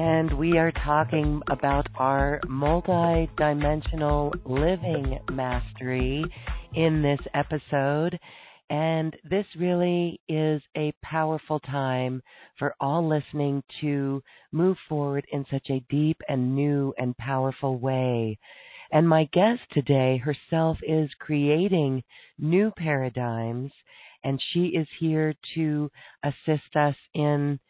and we are talking about our multi-dimensional living mastery in this episode. And this really is a powerful time for all listening to move forward in such a deep and new and powerful way. And my guest today herself is creating new paradigms, and she is here to assist us in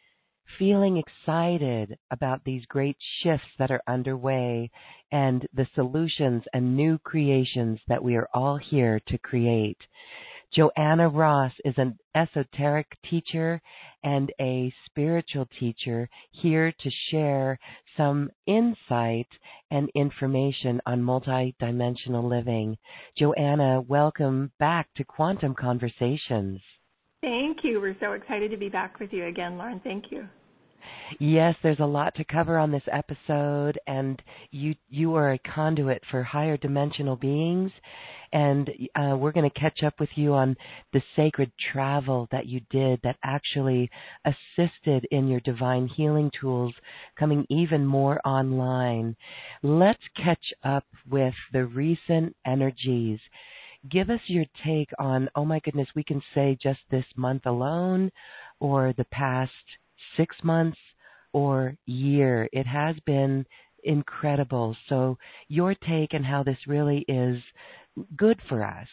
feeling excited about these great shifts that are underway and the solutions and new creations that we are all here to create. Joanna Ross is an esoteric teacher and a spiritual teacher here to share some insight and information on multidimensional living. Joanna, welcome back to Quantum Conversations. Thank you. We're so excited to be back with you again, Lauren. Thank you. Yes, there's a lot to cover on this episode, and you you are a conduit for higher dimensional beings, and uh, we're going to catch up with you on the sacred travel that you did that actually assisted in your divine healing tools coming even more online. Let's catch up with the recent energies give us your take on oh my goodness we can say just this month alone or the past six months or year. It has been incredible. So, your take and how this really is good for us.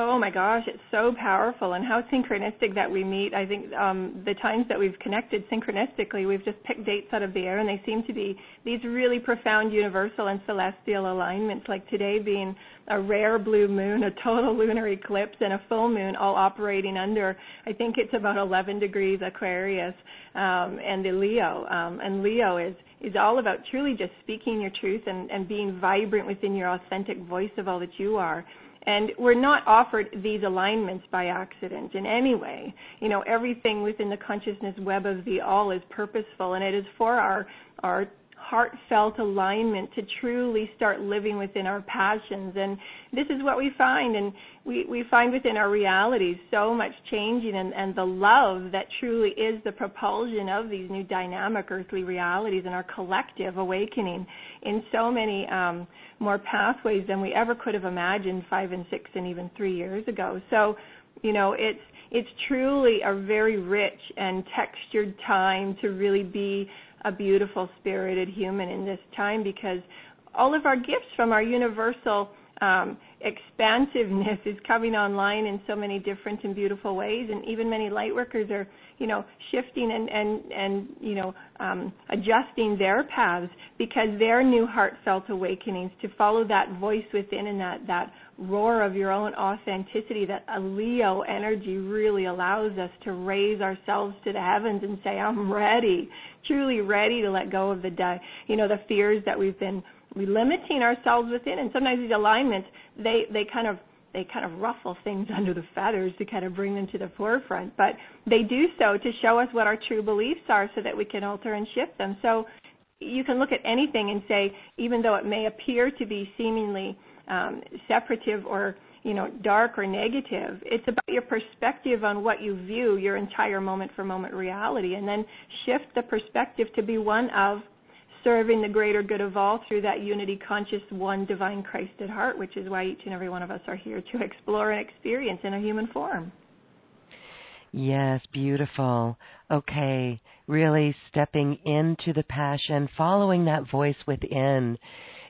Oh my gosh, it's so powerful and how synchronistic that we meet. I think um, the times that we've connected synchronistically, we've just picked dates out of the air and they seem to be these really profound universal and celestial alignments, like today being a rare blue moon, a total lunar eclipse, and a full moon all operating under, I think it's about 11 degrees Aquarius um, and the Leo. Um, and Leo is is all about truly just speaking your truth and, and being vibrant within your authentic voice of all that you are. And we're not offered these alignments by accident in any way. You know, everything within the consciousness web of the all is purposeful and it is for our, our heartfelt alignment to truly start living within our passions. And this is what we find. And we, we find within our realities so much changing and, and the love that truly is the propulsion of these new dynamic earthly realities and our collective awakening in so many um, more pathways than we ever could have imagined five and six and even three years ago. So, you know, it's it's truly a very rich and textured time to really be a beautiful spirited human in this time because all of our gifts from our universal expansiveness is coming online in so many different and beautiful ways and even many light workers are you know shifting and and and you know um, adjusting their paths because their new heartfelt awakenings to follow that voice within and that that roar of your own authenticity that leo energy really allows us to raise ourselves to the heavens and say i'm ready truly ready to let go of the you know the fears that we've been limiting ourselves within and sometimes these alignments they they kind of they kind of ruffle things under the feathers to kind of bring them to the forefront, but they do so to show us what our true beliefs are so that we can alter and shift them. So you can look at anything and say, even though it may appear to be seemingly um, separative or you know dark or negative, it's about your perspective on what you view your entire moment for moment reality, and then shift the perspective to be one of serving the greater good of all through that unity conscious one divine Christ at heart, which is why each and every one of us are here to explore and experience in a human form. Yes, beautiful. Okay, really stepping into the passion, following that voice within.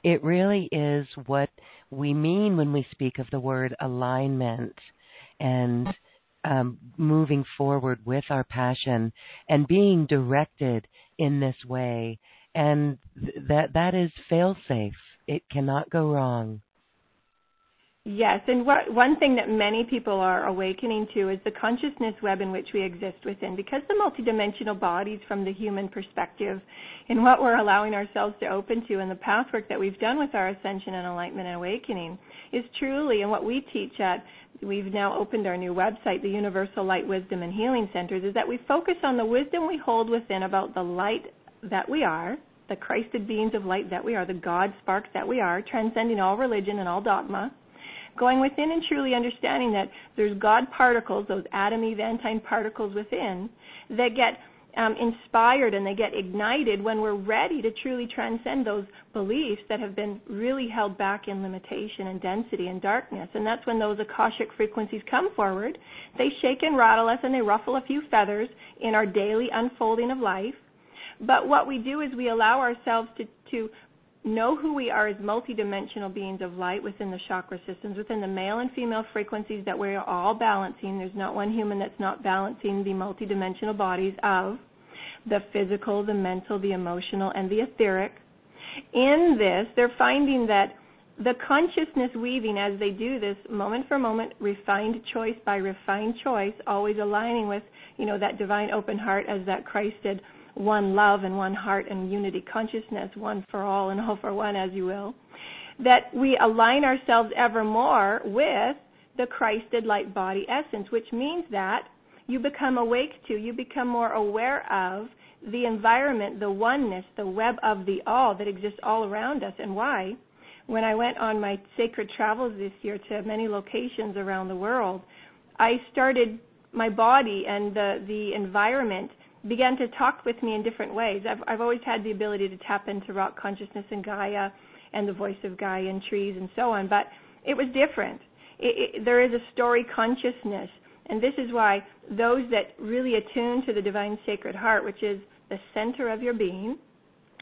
It really is what we mean when we speak of the word alignment and um, moving forward with our passion and being directed in this way and th- that that is fail safe. It cannot go wrong. Yes, and what, one thing that many people are awakening to is the consciousness web in which we exist within. Because the multidimensional bodies, from the human perspective, and what we're allowing ourselves to open to, and the pathwork that we've done with our ascension and enlightenment and awakening, is truly, and what we teach at, we've now opened our new website, the Universal Light Wisdom and Healing Centers, is that we focus on the wisdom we hold within about the light that we are, the Christed beings of light that we are, the God sparks that we are, transcending all religion and all dogma, going within and truly understanding that there's God particles, those atom eventine particles within, that get um, inspired and they get ignited when we're ready to truly transcend those beliefs that have been really held back in limitation and density and darkness. And that's when those Akashic frequencies come forward. They shake and rattle us and they ruffle a few feathers in our daily unfolding of life. But what we do is we allow ourselves to, to know who we are as multidimensional beings of light within the chakra systems, within the male and female frequencies that we're all balancing. There's not one human that's not balancing the multidimensional bodies of the physical, the mental, the emotional, and the etheric. In this, they're finding that the consciousness weaving as they do this moment for moment refined choice by refined choice always aligning with you know that divine open heart as that christ did one love and one heart and unity consciousness, one for all and all for one, as you will, that we align ourselves ever more with the Christed light body essence, which means that you become awake to, you become more aware of the environment, the oneness, the web of the all that exists all around us. And why? When I went on my sacred travels this year to many locations around the world, I started my body and the the environment began to talk with me in different ways. I've, I've always had the ability to tap into rock consciousness and Gaia and the voice of Gaia and trees and so on, but it was different. It, it, there is a story consciousness, and this is why those that really attune to the divine sacred heart, which is the center of your being,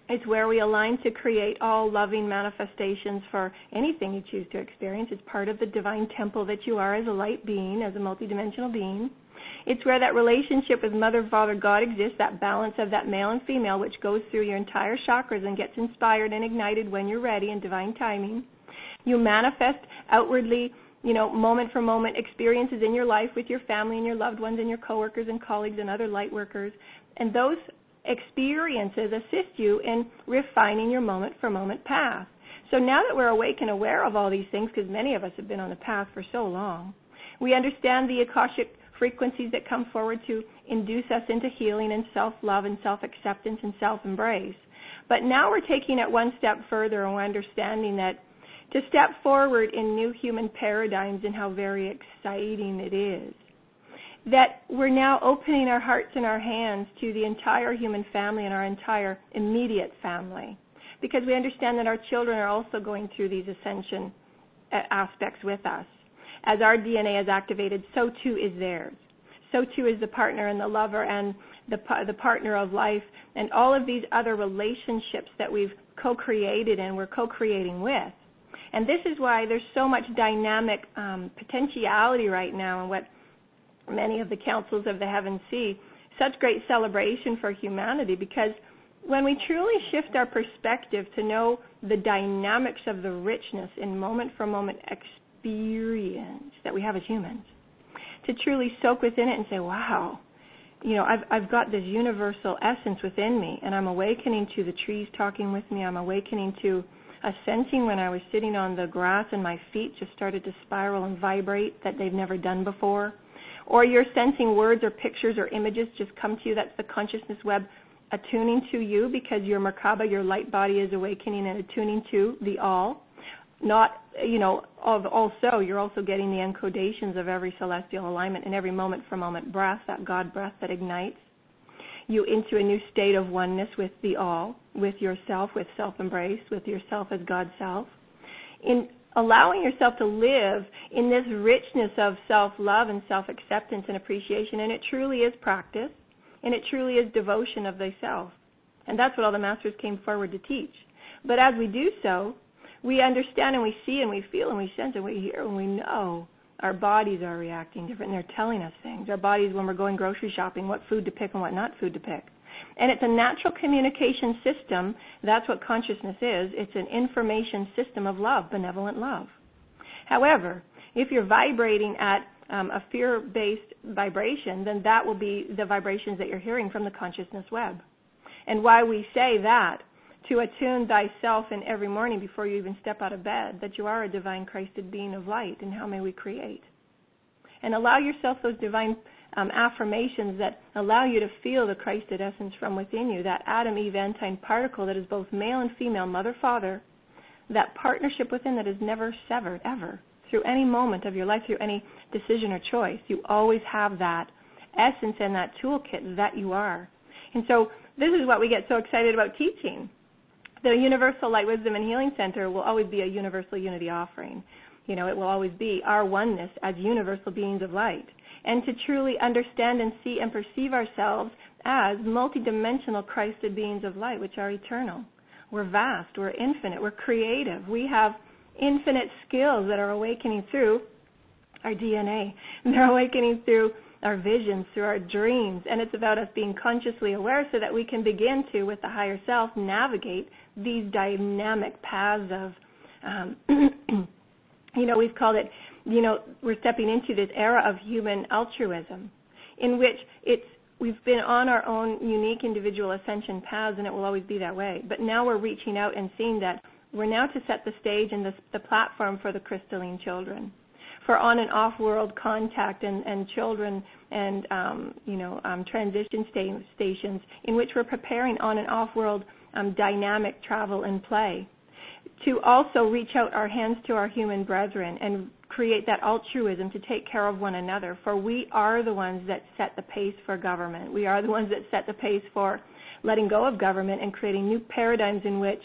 it's where we align to create all loving manifestations for anything you choose to experience. It's part of the divine temple that you are as a light being, as a multidimensional being. It's where that relationship with Mother, Father, God exists, that balance of that male and female, which goes through your entire chakras and gets inspired and ignited when you're ready in divine timing. You manifest outwardly, you know, moment for moment experiences in your life with your family and your loved ones and your coworkers and colleagues and other light workers. And those experiences assist you in refining your moment for moment path. So now that we're awake and aware of all these things, because many of us have been on the path for so long, we understand the Akashic frequencies that come forward to induce us into healing and self love and self acceptance and self embrace. But now we're taking it one step further and we're understanding that to step forward in new human paradigms and how very exciting it is. That we're now opening our hearts and our hands to the entire human family and our entire immediate family. Because we understand that our children are also going through these ascension uh, aspects with us as our DNA is activated, so too is theirs. So too is the partner and the lover and the the partner of life and all of these other relationships that we've co-created and we're co-creating with. And this is why there's so much dynamic um, potentiality right now and what many of the councils of the heavens see. Such great celebration for humanity because when we truly shift our perspective to know the dynamics of the richness in moment for moment experience, that we have as humans to truly soak within it and say, wow, you know, I've I've got this universal essence within me and I'm awakening to the trees talking with me. I'm awakening to a sensing when I was sitting on the grass and my feet just started to spiral and vibrate that they've never done before. Or you're sensing words or pictures or images just come to you. That's the consciousness web attuning to you because your Merkaba, your light body, is awakening and attuning to the all. Also, you're also getting the encodations of every celestial alignment and every moment for moment breath, that God breath that ignites you into a new state of oneness with the all, with yourself, with self embrace, with yourself as God's self. In allowing yourself to live in this richness of self love and self acceptance and appreciation, and it truly is practice, and it truly is devotion of thyself. And that's what all the masters came forward to teach. But as we do so, we understand and we see and we feel and we sense and we hear and we know our bodies are reacting different. And they're telling us things. Our bodies, when we're going grocery shopping, what food to pick and what not food to pick. And it's a natural communication system. That's what consciousness is. It's an information system of love, benevolent love. However, if you're vibrating at um, a fear based vibration, then that will be the vibrations that you're hearing from the consciousness web. And why we say that to attune thyself in every morning before you even step out of bed that you are a divine Christed being of light, and how may we create? And allow yourself those divine um, affirmations that allow you to feel the Christed essence from within you, that Adam Eve Antine particle that is both male and female, mother, father, that partnership within that is never severed, ever, through any moment of your life, through any decision or choice. You always have that essence and that toolkit that you are. And so this is what we get so excited about teaching the Universal Light Wisdom and Healing Center will always be a universal unity offering. You know, it will always be our oneness as universal beings of light. And to truly understand and see and perceive ourselves as multidimensional Christed beings of light, which are eternal. We're vast, we're infinite, we're creative. We have infinite skills that are awakening through our DNA. And they're awakening through our visions, through our dreams. And it's about us being consciously aware so that we can begin to, with the higher self, navigate these dynamic paths of, um, you know, we've called it, you know, we're stepping into this era of human altruism, in which it's we've been on our own unique individual ascension paths, and it will always be that way. But now we're reaching out and seeing that we're now to set the stage and the, the platform for the crystalline children for on and off world contact and, and children and um, you know um, transition sta- stations in which we're preparing on and off world Um, dynamic travel and play. To also reach out our hands to our human brethren and create that altruism to take care of one another. For we are the ones that set the pace for government. We are the ones that set the pace for letting go of government and creating new paradigms in which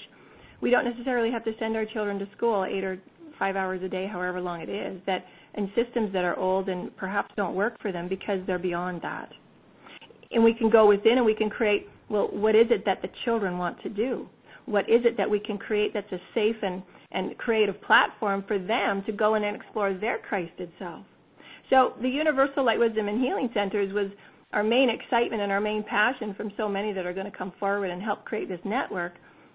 we don't necessarily have to send our children to school eight or five hours a day, however long it is, that and systems that are old and perhaps don't work for them because they're beyond that. And we can go within and we can create well, what is it that the children want to do? What is it that we can create that's a safe and, and creative platform for them to go in and explore their Christed self? So the Universal Light Wisdom and Healing Centers was our main excitement and our main passion from so many that are going to come forward and help create this network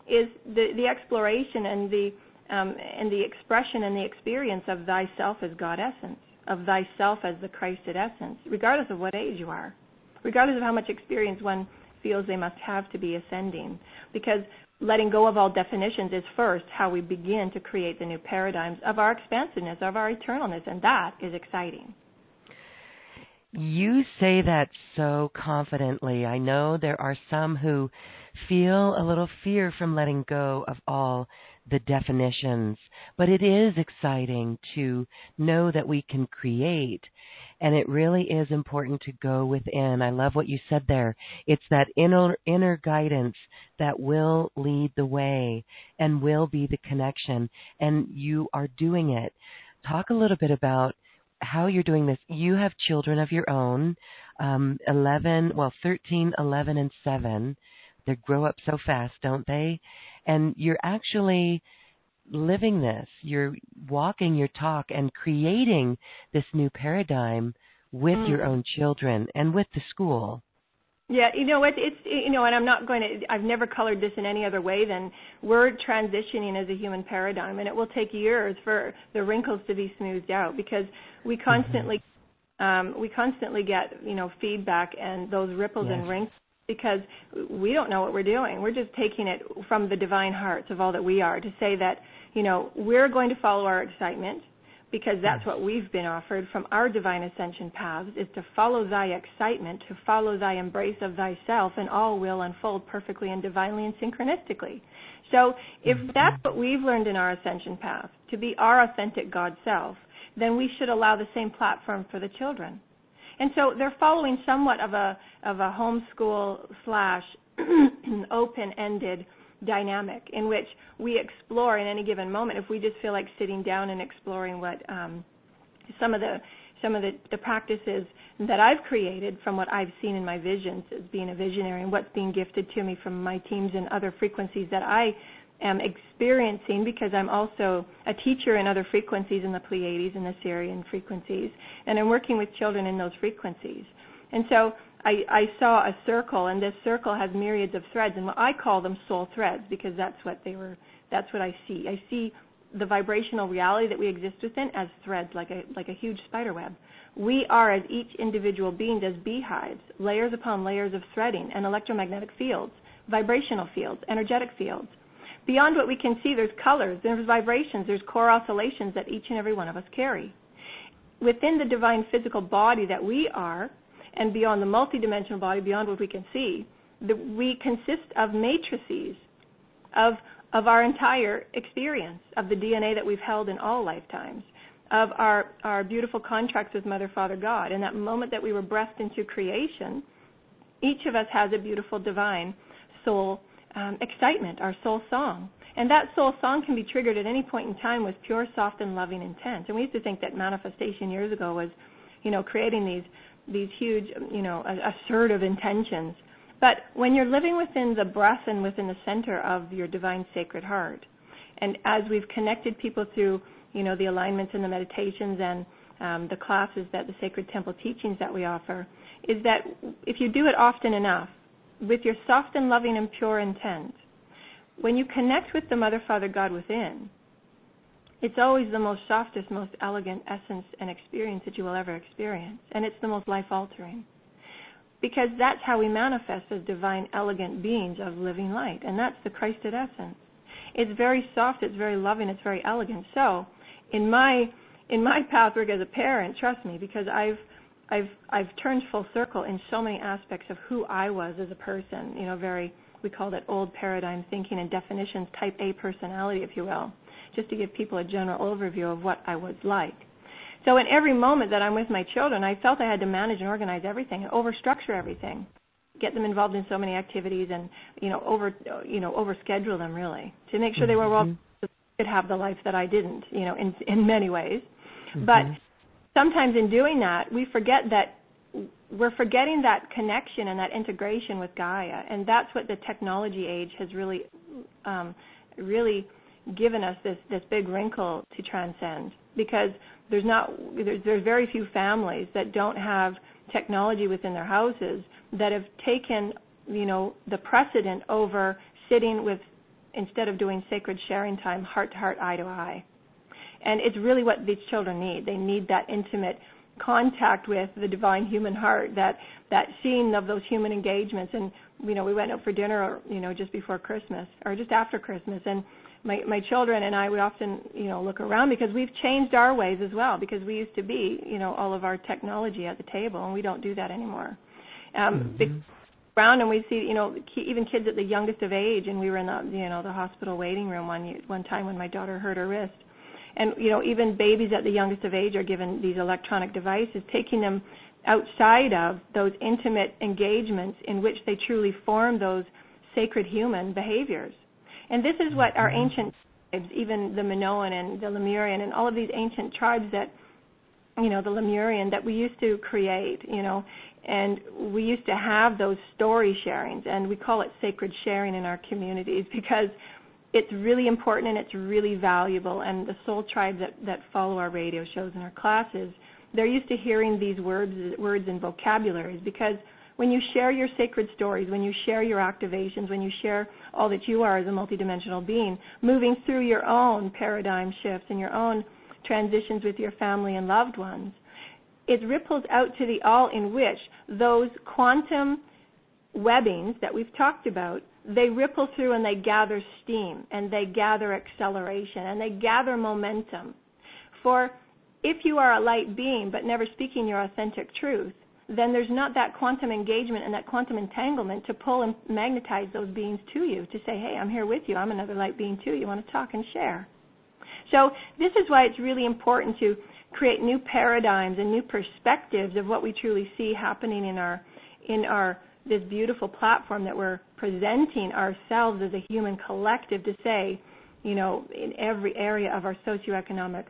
is the, the exploration and the um, and the expression and the experience of thyself as God essence, of thyself as the Christed essence, regardless of what age you are, regardless of how much experience one feels they must have to be ascending. Because letting go of all definitions is first how we begin to create the new paradigms of our expansiveness, of our eternalness, and that is exciting. You say that so confidently. I know there are some who feel a little fear from letting go of all the definitions, but it is exciting to know that we can create and it really is important to go within. I love what you said there. It's that inner inner guidance that will lead the way and will be the connection and you are doing it. Talk a little bit about how you're doing this. You have children of your own, um, 11, well, 13, 11, and 7. They grow up so fast, don't they? And you're actually living this. You're walking your talk and creating this new paradigm with mm. your own children and with the school. Yeah, you know what? It's you know, and I'm not going to. I've never colored this in any other way than we're transitioning as a human paradigm, and it will take years for the wrinkles to be smoothed out because we mm-hmm. constantly, mm-hmm. um, we constantly get you know feedback and those ripples yes. and wrinkles because we don't know what we're doing. We're just taking it from the divine hearts of all that we are to say that, you know, we're going to follow our excitement because that's what we've been offered from our divine ascension paths is to follow thy excitement, to follow thy embrace of thyself, and all will unfold perfectly and divinely and synchronistically. So if mm-hmm. that's what we've learned in our ascension path, to be our authentic God self, then we should allow the same platform for the children. And so they're following somewhat of a of a homeschool slash open ended dynamic in which we explore in any given moment if we just feel like sitting down and exploring what um, some of the some of the, the practices that I've created from what I've seen in my visions as being a visionary and what's being gifted to me from my teams and other frequencies that I am experiencing because I'm also a teacher in other frequencies in the Pleiades and the Sirian frequencies, and I'm working with children in those frequencies. And so I, saw a circle, and this circle has myriads of threads, and I call them soul threads because that's what they were. That's what I see. I see the vibrational reality that we exist within as threads, like a like a huge spider web. We are, as each individual being, as beehives, layers upon layers of threading and electromagnetic fields, vibrational fields, energetic fields. Beyond what we can see, there's colors, there's vibrations, there's core oscillations that each and every one of us carry. Within the divine physical body that we are, and beyond the multidimensional body, beyond what we can see, the, we consist of matrices of of our entire experience, of the DNA that we've held in all lifetimes, of our our beautiful contracts with Mother, Father, God. And that moment that we were breathed into creation, each of us has a beautiful divine soul um, excitement, our soul song. And that soul song can be triggered at any point in time with pure, soft, and loving intent. And we used to think that manifestation years ago was, you know, creating these these huge, you know, assertive intentions. But when you're living within the breath and within the center of your divine sacred heart, and as we've connected people through, you know, the alignments and the meditations and um, the classes that the Sacred Temple teachings that we offer, is that if you do it often enough, with your soft and loving and pure intent, when you connect with the Mother, Father, God within, it's always the most softest, most elegant essence and experience that you will ever experience. And it's the most life altering. Because that's how we manifest as divine, elegant beings of living light. And that's the Christed essence. It's very soft, it's very loving, it's very elegant. So, in my in my pathwork as a parent, trust me, because I've I've I've turned full circle in so many aspects of who I was as a person. You know, very we call it old paradigm thinking and definitions, type A personality, if you will just to give people a general overview of what I was like. So in every moment that I'm with my children, I felt I had to manage and organize everything and overstructure everything, get them involved in so many activities, and you know over you know overschedule them really to make sure they were well mm-hmm. could have the life that I didn't, you know, in in many ways. Mm-hmm. But sometimes in doing that, we forget that we're forgetting that connection and that integration with Gaia, and that's what the technology age has really, um, really given us this this big wrinkle to transcend because there's not there's, there's very few families that don't have technology within their houses that have taken you know the precedent over sitting with instead of doing sacred sharing time heart to heart eye to eye. And it's really what these children need. They need that intimate contact with the divine human heart that that seeing of those human engagements. And you know we went out for dinner you know just before christmas or just after christmas. And my my children and I we often you know look around because we've changed our ways as well because we used to be you know all of our technology at the table and we don't do that anymore. Um, mm-hmm. Around and we see you know even kids at the youngest of age and we were in the you know the hospital waiting room one one time when my daughter hurt her wrist and you know even babies at the youngest of age are given these electronic devices taking them outside of those intimate engagements in which they truly form those sacred human behaviors and this is what our ancient tribes, even the Minoan and the Lemurian and all of these ancient tribes that, you know, the Lemurian that we used to create, you know, and we used to have those story sharings, and we call it sacred sharing in our communities because it's really important and it's really valuable. And the soul tribes that, that follow our radio shows and our classes, they're used to hearing these words, words and vocabularies because – when you share your sacred stories, when you share your activations, when you share all that you are as a multidimensional being, moving through your own paradigm shifts and your own transitions with your family and loved ones, it ripples out to the all in which those quantum webbings that we've talked about, they ripple through and they gather steam and they gather acceleration and they gather momentum. For if you are a light being but never speaking your authentic truth, then there's not that quantum engagement and that quantum entanglement to pull and magnetize those beings to you to say, hey, I'm here with you. I'm another light being too. You want to talk and share. So this is why it's really important to create new paradigms and new perspectives of what we truly see happening in our in our this beautiful platform that we're presenting ourselves as a human collective to say, you know, in every area of our socioeconomic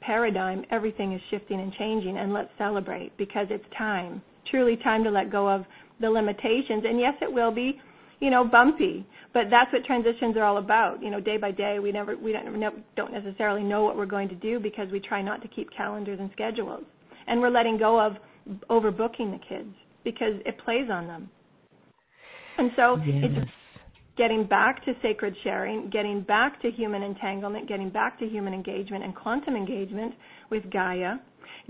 paradigm, everything is shifting and changing, and let's celebrate because it's time, truly time to let go of the limitations. And yes, it will be, you know, bumpy, but that's what transitions are all about. You know, day by day, we never, we don't, don't necessarily know what we're going to do because we try not to keep calendars and schedules, and we're letting go of overbooking the kids because it plays on them. And so yes. it's getting back to sacred sharing, getting back to human entanglement, getting back to human engagement and quantum engagement with Gaia,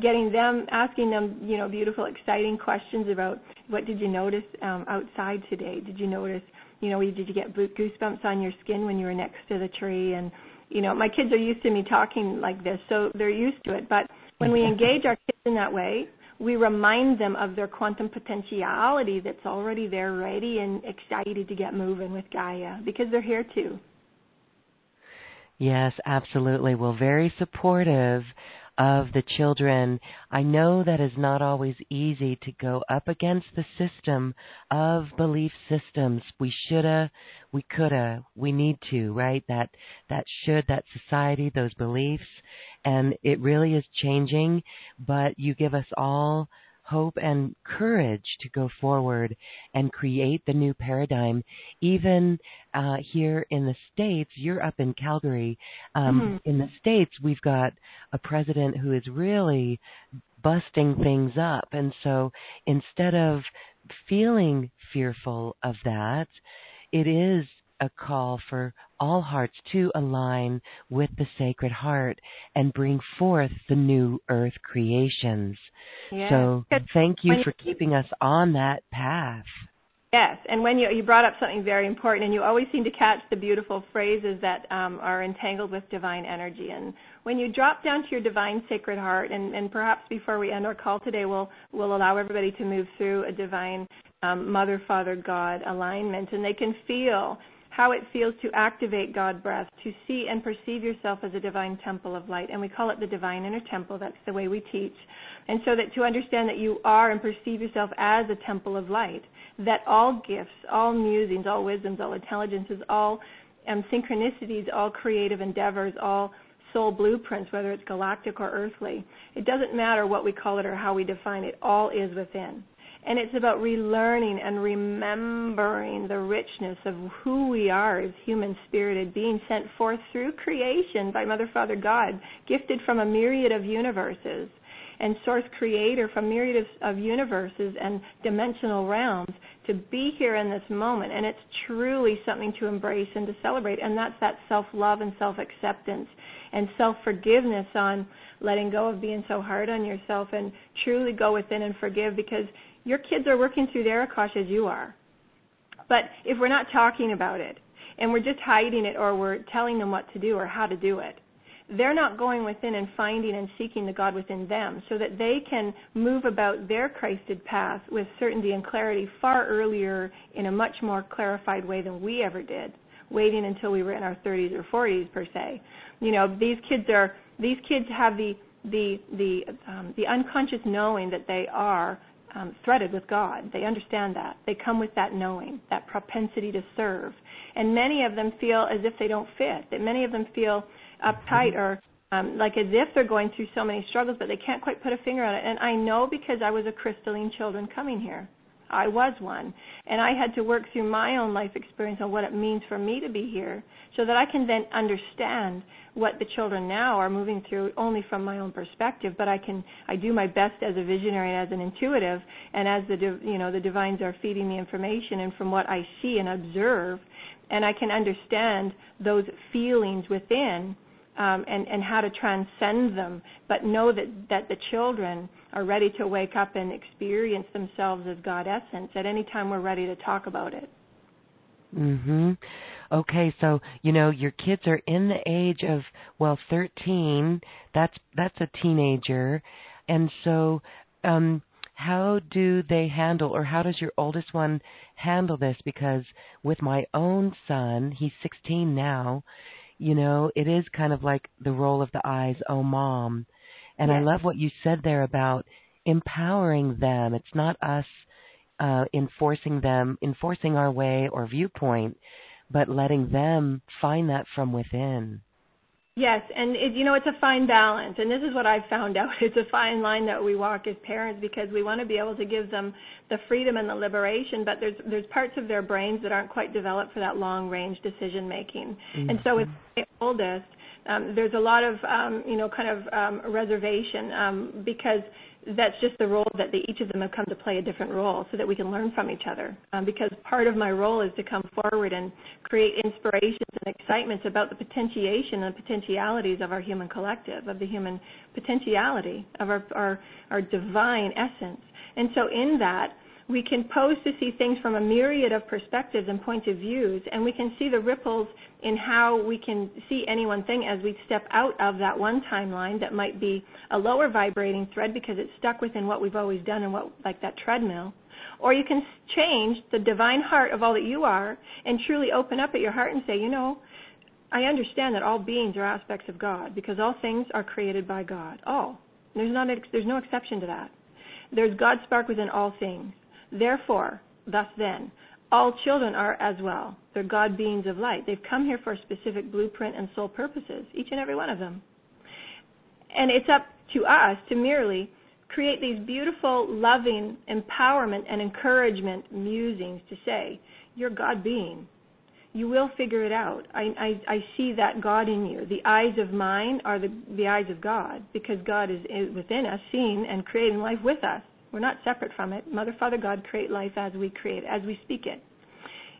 getting them asking them, you know, beautiful, exciting questions about what did you notice um, outside today? Did you notice, you know, did you get goosebumps on your skin when you were next to the tree? And you know, my kids are used to me talking like this, so they're used to it. But when we engage our kids in that way, we remind them of their quantum potentiality that's already there, ready and excited to get moving with Gaia because they're here too. Yes, absolutely. Well, very supportive of the children. I know that is not always easy to go up against the system of belief systems. We shoulda, we coulda, we need to, right? That that should, that society, those beliefs, and it really is changing. But you give us all hope and courage to go forward and create the new paradigm. Even uh, here in the States, you're up in Calgary. Um, mm-hmm. In the States, we've got a president who is really busting things up. And so instead of feeling fearful of that, it is a call for all hearts to align with the Sacred Heart and bring forth the new earth creations. Yes. So thank you for keeping us on that path. Yes, and when you you brought up something very important, and you always seem to catch the beautiful phrases that um, are entangled with divine energy. And when you drop down to your divine sacred heart, and, and perhaps before we end our call today, we'll we'll allow everybody to move through a divine um, Mother, Father, God alignment, and they can feel how it feels to activate God breath, to see and perceive yourself as a divine temple of light. And we call it the divine inner temple. That's the way we teach. And so that to understand that you are and perceive yourself as a temple of light, that all gifts, all musings, all wisdoms, all intelligences, all um, synchronicities, all creative endeavors, all soul blueprints, whether it's galactic or earthly, it doesn't matter what we call it or how we define it, all is within. And it's about relearning and remembering the richness of who we are as human spirited beings sent forth through creation by Mother, Father, God, gifted from a myriad of universes, and source creator from myriad of, of universes and dimensional realms to be here in this moment. And it's truly something to embrace and to celebrate. And that's that self love and self acceptance and self forgiveness on letting go of being so hard on yourself and truly go within and forgive because your kids are working through their Akash as you are. But if we're not talking about it and we're just hiding it or we're telling them what to do or how to do it, they're not going within and finding and seeking the God within them so that they can move about their Christed path with certainty and clarity far earlier in a much more clarified way than we ever did, waiting until we were in our 30s or 40s per se. You know, these kids are these kids have the the the um, the unconscious knowing that they are um, threaded with God. They understand that. They come with that knowing, that propensity to serve. And many of them feel as if they don't fit, that many of them feel uptight or um, like as if they're going through so many struggles, but they can't quite put a finger on it. And I know because I was a crystalline children coming here. I was one. And I had to work through my own life experience on what it means for me to be here so that I can then understand what the children now are moving through only from my own perspective but I can I do my best as a visionary and as an intuitive and as the you know the divines are feeding me information and from what I see and observe and I can understand those feelings within um, and, and how to transcend them, but know that, that the children are ready to wake up and experience themselves as God essence at any time we're ready to talk about it. Mhm. Okay, so you know your kids are in the age of well 13. That's that's a teenager. And so um how do they handle or how does your oldest one handle this because with my own son, he's 16 now, you know, it is kind of like the roll of the eyes, oh mom. And. I love what you said there about empowering them. It's not us uh, enforcing them, enforcing our way or viewpoint, but letting them find that from within. Yes, and it, you know it's a fine balance, and this is what I've found out. It's a fine line that we walk as parents because we want to be able to give them the freedom and the liberation, but there's there's parts of their brains that aren't quite developed for that long range decision making, mm-hmm. and so with the oldest, there's a lot of um, you know kind of um, reservation um, because that's just the role that each of them have come to play a different role so that we can learn from each other. Um, because part of my role is to come forward and create inspirations and excitements about the potentiation and potentialities of our human collective, of the human potentiality, of our, our, our divine essence. And so in that, we can pose to see things from a myriad of perspectives and points of views, and we can see the ripples in how we can see any one thing as we step out of that one timeline that might be a lower vibrating thread because it's stuck within what we've always done and what like that treadmill. Or you can change the divine heart of all that you are and truly open up at your heart and say, you know, I understand that all beings are aspects of God because all things are created by God. All. There's not there's no exception to that. There's God spark within all things. Therefore, thus then, all children are as well. They're God beings of light. They've come here for specific blueprint and soul purposes, each and every one of them. And it's up to us to merely create these beautiful, loving empowerment and encouragement musings to say, You're God being. You will figure it out. I, I, I see that God in you. The eyes of mine are the, the eyes of God because God is within us, seeing and creating life with us. We're not separate from it. Mother, Father, God create life as we create, as we speak it.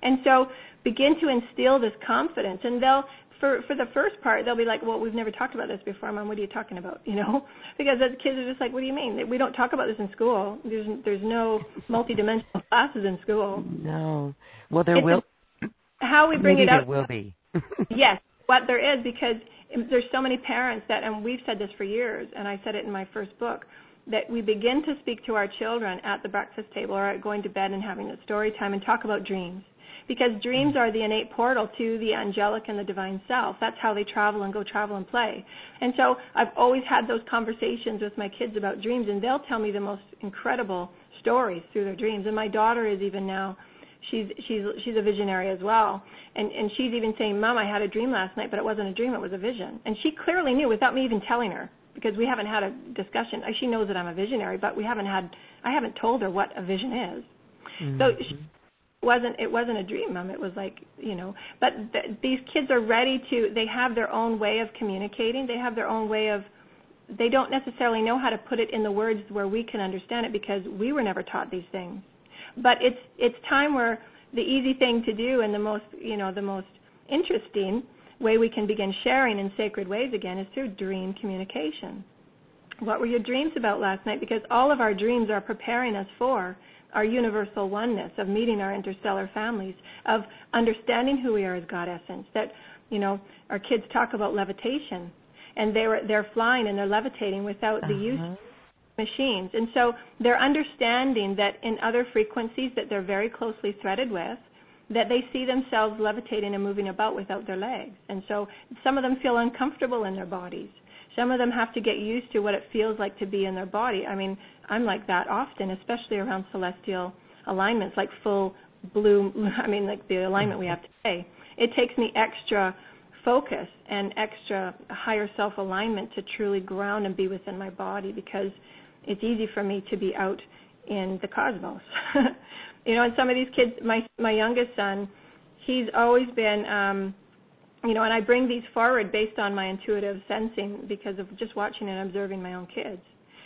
And so begin to instill this confidence. And they'll, for for the first part, they'll be like, "Well, we've never talked about this before, Mom. What are you talking about?" You know, because the kids are just like, "What do you mean? We don't talk about this in school. There's there's no multidimensional classes in school." No. Well, there it's will. how we bring Maybe it out. There will be. yes, what there is because there's so many parents that, and we've said this for years, and I said it in my first book that we begin to speak to our children at the breakfast table or at going to bed and having a story time and talk about dreams. Because dreams are the innate portal to the angelic and the divine self. That's how they travel and go travel and play. And so I've always had those conversations with my kids about dreams, and they'll tell me the most incredible stories through their dreams. And my daughter is even now she's she's she's a visionary as well and and she's even saying mom i had a dream last night but it wasn't a dream it was a vision and she clearly knew without me even telling her because we haven't had a discussion. She knows that I'm a visionary, but we haven't had. I haven't told her what a vision is. Mm-hmm. So she wasn't. It wasn't a dream, mom. It was like you know. But th- these kids are ready to. They have their own way of communicating. They have their own way of. They don't necessarily know how to put it in the words where we can understand it because we were never taught these things. But it's it's time where the easy thing to do and the most you know the most interesting way we can begin sharing in sacred ways again is through dream communication. What were your dreams about last night? Because all of our dreams are preparing us for our universal oneness of meeting our interstellar families, of understanding who we are as God essence. That, you know, our kids talk about levitation and they're they're flying and they're levitating without the uh-huh. use of machines. And so they're understanding that in other frequencies that they're very closely threaded with, that they see themselves levitating and moving about without their legs. And so some of them feel uncomfortable in their bodies. Some of them have to get used to what it feels like to be in their body. I mean, I'm like that often, especially around celestial alignments, like full blue, I mean, like the alignment we have today. It takes me extra focus and extra higher self alignment to truly ground and be within my body because it's easy for me to be out in the cosmos. you know, and some of these kids, my my youngest son, he's always been, um, you know, and I bring these forward based on my intuitive sensing because of just watching and observing my own kids,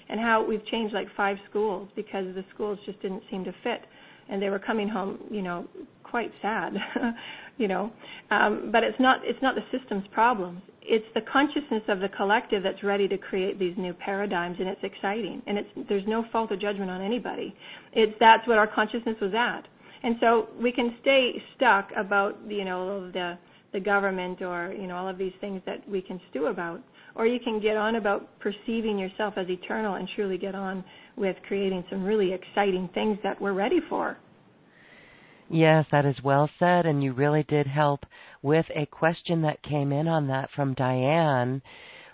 and how we've changed like five schools because the schools just didn't seem to fit, and they were coming home, you know, quite sad, you know, um, but it's not it's not the system's problems. It's the consciousness of the collective that's ready to create these new paradigms and it's exciting. And it's there's no fault or judgment on anybody. It's that's what our consciousness was at. And so we can stay stuck about you know the the government or you know all of these things that we can stew about. Or you can get on about perceiving yourself as eternal and truly get on with creating some really exciting things that we're ready for Yes, that is well said, and you really did help with a question that came in on that from Diane.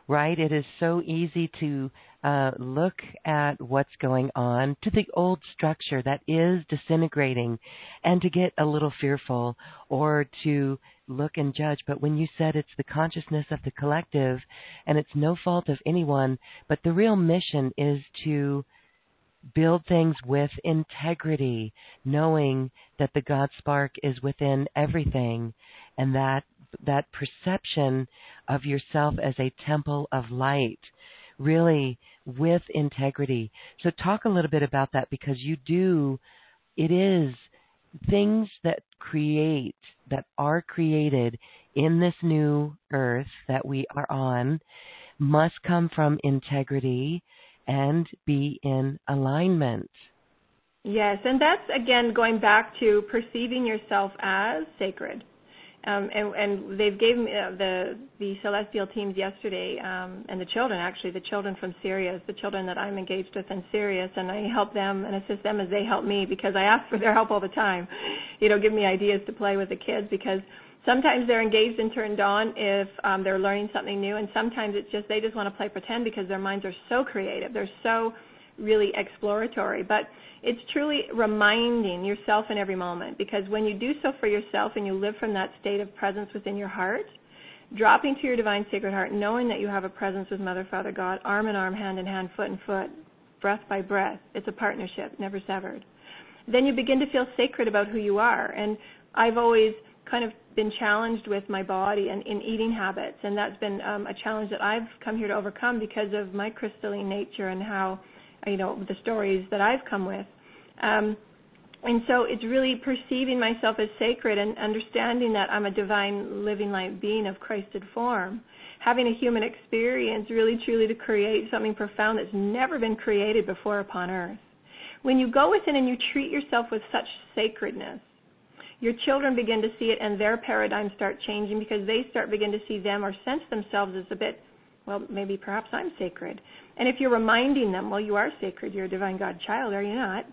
Right? It is so easy to uh, look at what's going on, to the old structure that is disintegrating, and to get a little fearful or to look and judge. But when you said it's the consciousness of the collective and it's no fault of anyone, but the real mission is to build things with integrity, knowing that the God spark is within everything and that that perception of yourself as a temple of light really with integrity. So talk a little bit about that because you do it is things that create that are created in this new earth that we are on must come from integrity and be in alignment. Yes, and that's again going back to perceiving yourself as sacred. Um, and, and they've gave me uh, the the celestial teams yesterday, um, and the children actually, the children from Sirius, the children that I'm engaged with in Sirius, and I help them and assist them as they help me because I ask for their help all the time. You know, give me ideas to play with the kids because sometimes they're engaged and turned on if um, they're learning something new, and sometimes it's just they just want to play pretend because their minds are so creative. They're so really exploratory. But it's truly reminding yourself in every moment because when you do so for yourself and you live from that state of presence within your heart, dropping to your divine sacred heart, knowing that you have a presence with Mother, Father, God, arm in arm, hand in hand, foot in foot, breath by breath. It's a partnership, never severed. Then you begin to feel sacred about who you are. And I've always kind of been challenged with my body and in eating habits, and that's been um, a challenge that I've come here to overcome because of my crystalline nature and how, you know, the stories that I've come with. Um, and so it's really perceiving myself as sacred and understanding that I'm a divine living light being of Christed form. Having a human experience really truly to create something profound that's never been created before upon earth. When you go within and you treat yourself with such sacredness, your children begin to see it and their paradigms start changing because they start begin to see them or sense themselves as a bit well maybe perhaps i'm sacred. And if you're reminding them well you are sacred you're a divine god child are you not?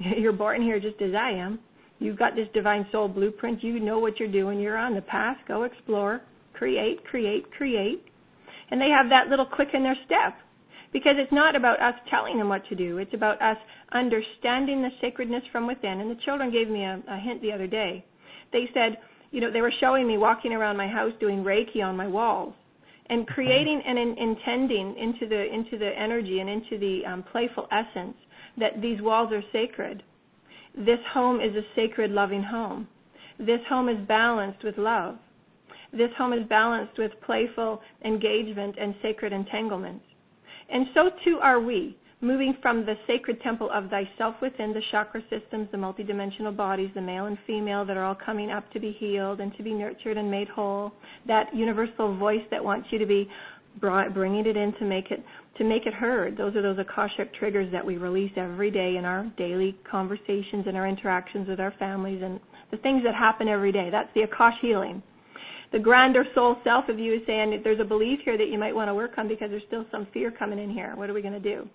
You're born here just as i am. You've got this divine soul blueprint. You know what you're doing. You're on the path. Go explore. Create create create. And they have that little click in their step because it's not about us telling them what to do. It's about us understanding the sacredness from within. And the children gave me a, a hint the other day. They said, you know, they were showing me walking around my house doing Reiki on my walls and creating and in, intending into the into the energy and into the um, playful essence that these walls are sacred. This home is a sacred, loving home. This home is balanced with love. This home is balanced with playful engagement and sacred entanglements. And so too are we, moving from the sacred temple of thyself within the chakra systems, the multidimensional bodies, the male and female that are all coming up to be healed and to be nurtured and made whole. That universal voice that wants you to be brought, bringing it in to make it to make it heard. Those are those akashic triggers that we release every day in our daily conversations and our interactions with our families and the things that happen every day. That's the akash healing the grander soul self of you is saying that there's a belief here that you might want to work on because there's still some fear coming in here. What are we going to do?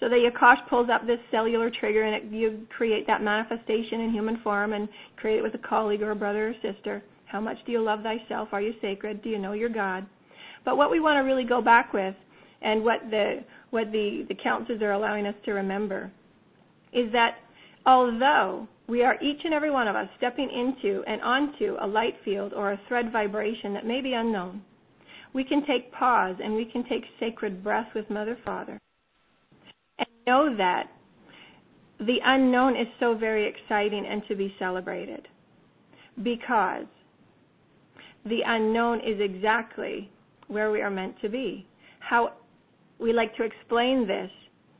So the Akash pulls up this cellular trigger and it, you create that manifestation in human form and create it with a colleague or a brother or sister. How much do you love thyself? Are you sacred? Do you know your God? But what we want to really go back with and what the what the, the counselors are allowing us to remember is that although we are each and every one of us stepping into and onto a light field or a thread vibration that may be unknown. We can take pause and we can take sacred breath with Mother Father and know that the unknown is so very exciting and to be celebrated because the unknown is exactly where we are meant to be. How we like to explain this,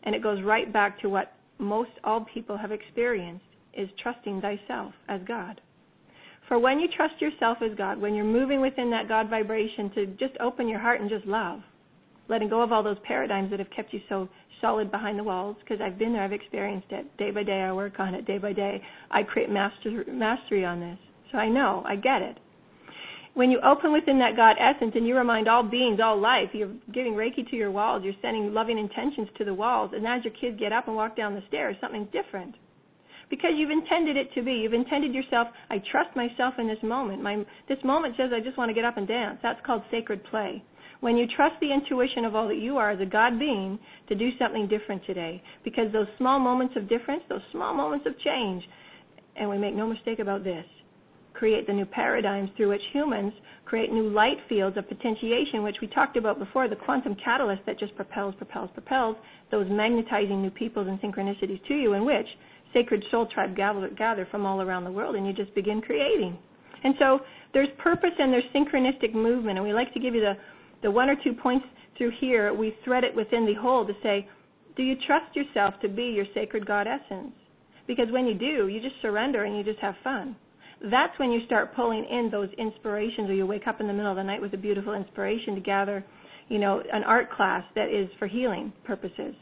and it goes right back to what most all people have experienced is trusting thyself as God. For when you trust yourself as God, when you're moving within that God vibration to just open your heart and just love, letting go of all those paradigms that have kept you so solid behind the walls, because I've been there, I've experienced it. Day by day, I work on it. Day by day, I create master, mastery on this. So I know, I get it. When you open within that God essence and you remind all beings, all life, you're giving Reiki to your walls, you're sending loving intentions to the walls, and as your kids get up and walk down the stairs, something's different because you've intended it to be. You've intended yourself, I trust myself in this moment. My this moment says I just want to get up and dance. That's called sacred play. When you trust the intuition of all that you are as a God being to do something different today, because those small moments of difference, those small moments of change, and we make no mistake about this, create the new paradigms through which humans create new light fields of potentiation, which we talked about before, the quantum catalyst that just propels, propels, propels those magnetizing new peoples and synchronicities to you, in which sacred soul tribe gather, gather from all around the world, and you just begin creating. And so there's purpose and there's synchronistic movement, and we like to give you the, the one or two points through here. We thread it within the whole to say, do you trust yourself to be your sacred God essence? Because when you do, you just surrender and you just have fun. That's when you start pulling in those inspirations, or you wake up in the middle of the night with a beautiful inspiration to gather, you know, an art class that is for healing purposes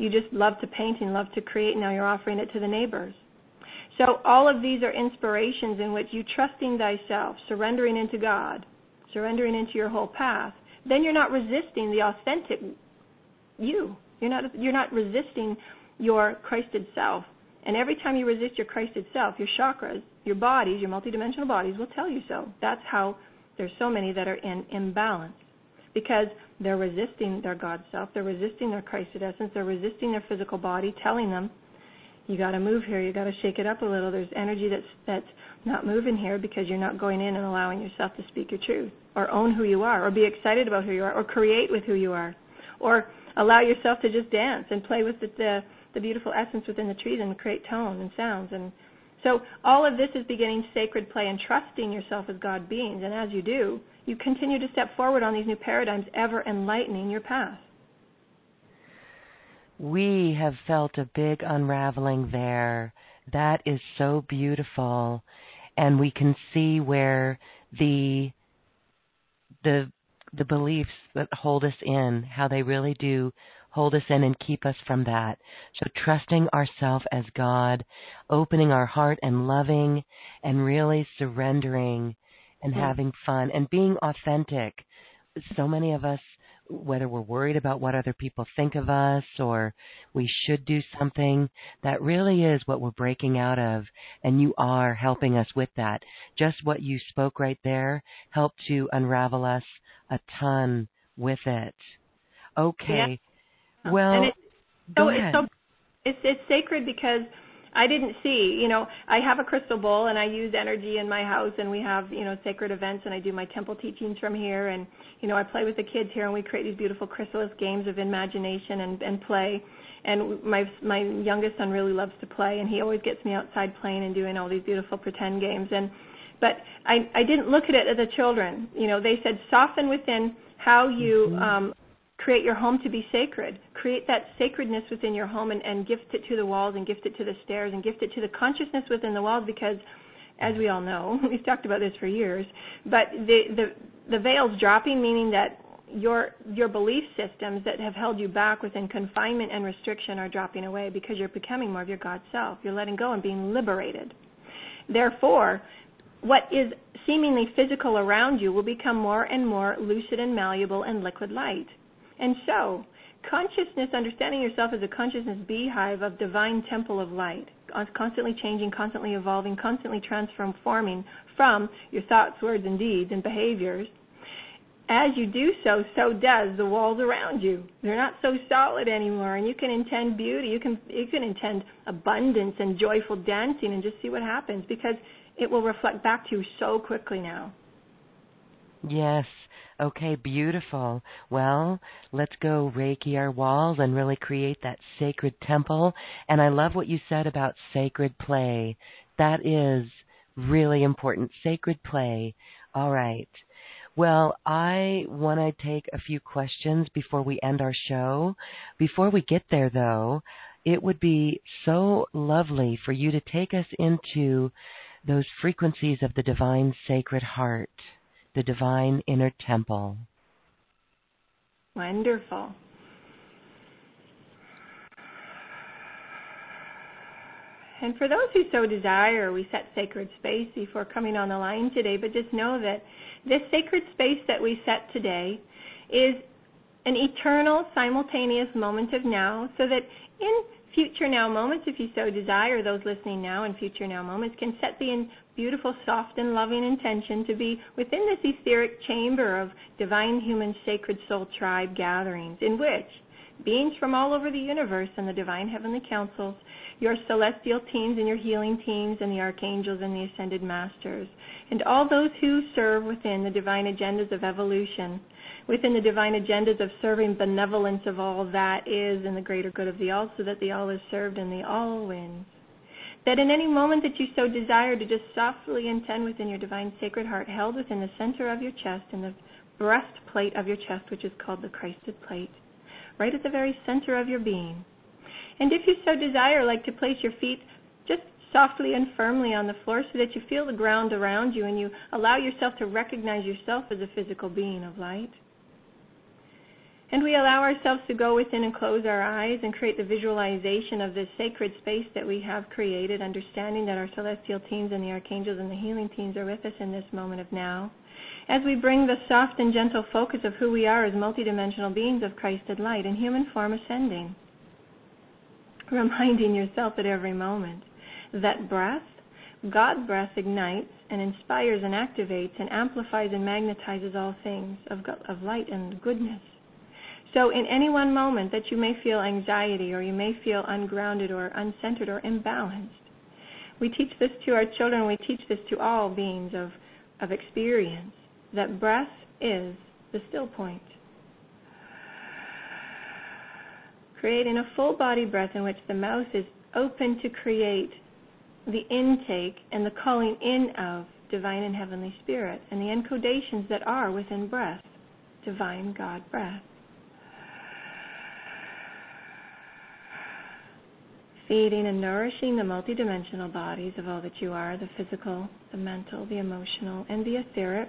you just love to paint and love to create. And now you're offering it to the neighbors. So all of these are inspirations in which you trusting thyself, surrendering into God, surrendering into your whole path. Then you're not resisting the authentic you. You're not you're not resisting your Christed self. And every time you resist your Christed self, your chakras, your bodies, your multidimensional bodies will tell you so. That's how there's so many that are in imbalance because they're resisting their God self, they're resisting their Christed essence, they're resisting their physical body, telling them, "You got to move here. You got to shake it up a little. There's energy that's that's not moving here because you're not going in and allowing yourself to speak your truth, or own who you are, or be excited about who you are, or create with who you are, or allow yourself to just dance and play with the the, the beautiful essence within the trees and create tone and sounds and so all of this is beginning sacred play and trusting yourself as God beings. And as you do, you continue to step forward on these new paradigms, ever enlightening your path. We have felt a big unraveling there. That is so beautiful. And we can see where the the the beliefs that hold us in, how they really do hold us in and keep us from that. So trusting ourselves as God, opening our heart and loving and really surrendering and mm-hmm. having fun and being authentic. So many of us whether we're worried about what other people think of us or we should do something, that really is what we're breaking out of. And you are helping us with that. Just what you spoke right there helped to unravel us a ton with it. Okay. Well, and it, so it's so it's it's sacred because I didn't see, you know, I have a crystal bowl and I use energy in my house and we have, you know, sacred events and I do my temple teachings from here and, you know, I play with the kids here and we create these beautiful chrysalis games of imagination and, and play. And my my youngest son really loves to play and he always gets me outside playing and doing all these beautiful pretend games and but I I didn't look at it as the children. You know, they said soften within how you mm-hmm. um create your home to be sacred. Create that sacredness within your home and, and gift it to the walls and gift it to the stairs and gift it to the consciousness within the walls because as we all know, we've talked about this for years, but the the the veil's dropping meaning that your your belief systems that have held you back within confinement and restriction are dropping away because you're becoming more of your God self. You're letting go and being liberated. Therefore, what is seemingly physical around you will become more and more lucid and malleable and liquid light. And so, consciousness, understanding yourself as a consciousness beehive of divine temple of light, constantly changing, constantly evolving, constantly transforming from your thoughts, words, and deeds and behaviors. As you do so, so does the walls around you. They're not so solid anymore, and you can intend beauty. You can you can intend abundance and joyful dancing, and just see what happens because it will reflect back to you so quickly now. Yes, Okay, beautiful. Well, let's go Reiki our walls and really create that sacred temple. And I love what you said about sacred play. That is really important. Sacred play. All right. Well, I want to take a few questions before we end our show. Before we get there, though, it would be so lovely for you to take us into those frequencies of the divine sacred heart, the divine inner temple. Wonderful. And for those who so desire, we set sacred space before coming on the line today, but just know that this sacred space that we set today is an eternal, simultaneous moment of now, so that in future now moments, if you so desire, those listening now in future now moments can set the beautiful, soft, and loving intention to be within this etheric chamber of divine human sacred soul tribe gatherings, in which beings from all over the universe and the divine heavenly councils, your celestial teams and your healing teams, and the archangels and the ascended masters, and all those who serve within the divine agendas of evolution within the divine agendas of serving benevolence of all that is and the greater good of the all, so that the all is served and the all wins. That in any moment that you so desire to just softly intend within your divine sacred heart, held within the center of your chest, in the breastplate of your chest, which is called the Christed plate, right at the very center of your being. And if you so desire, like to place your feet just softly and firmly on the floor so that you feel the ground around you and you allow yourself to recognize yourself as a physical being of light. And we allow ourselves to go within and close our eyes and create the visualization of this sacred space that we have created, understanding that our celestial teams and the archangels and the healing teams are with us in this moment of now. As we bring the soft and gentle focus of who we are as multidimensional beings of Christed light in human form ascending, reminding yourself at every moment that breath, God breath ignites and inspires and activates and amplifies and magnetizes all things of, of light and goodness so, in any one moment that you may feel anxiety or you may feel ungrounded or uncentered or imbalanced, we teach this to our children, we teach this to all beings of, of experience that breath is the still point. Creating a full body breath in which the mouth is open to create the intake and the calling in of divine and heavenly spirit and the encodations that are within breath, divine God breath. Feeding and nourishing the multidimensional bodies of all that you are the physical, the mental, the emotional, and the etheric,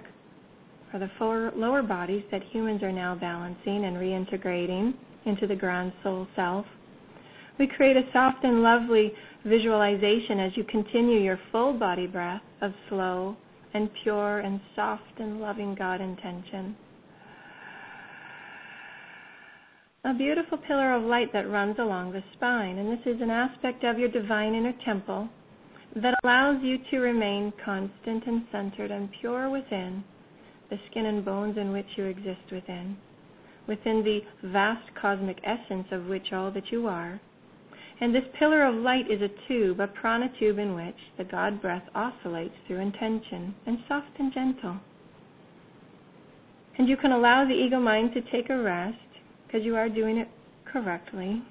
are the four lower bodies that humans are now balancing and reintegrating into the grand soul self. We create a soft and lovely visualization as you continue your full body breath of slow and pure and soft and loving God intention. A beautiful pillar of light that runs along the spine. And this is an aspect of your divine inner temple that allows you to remain constant and centered and pure within the skin and bones in which you exist within, within the vast cosmic essence of which all that you are. And this pillar of light is a tube, a prana tube in which the God breath oscillates through intention and soft and gentle. And you can allow the ego mind to take a rest because you are doing it correctly.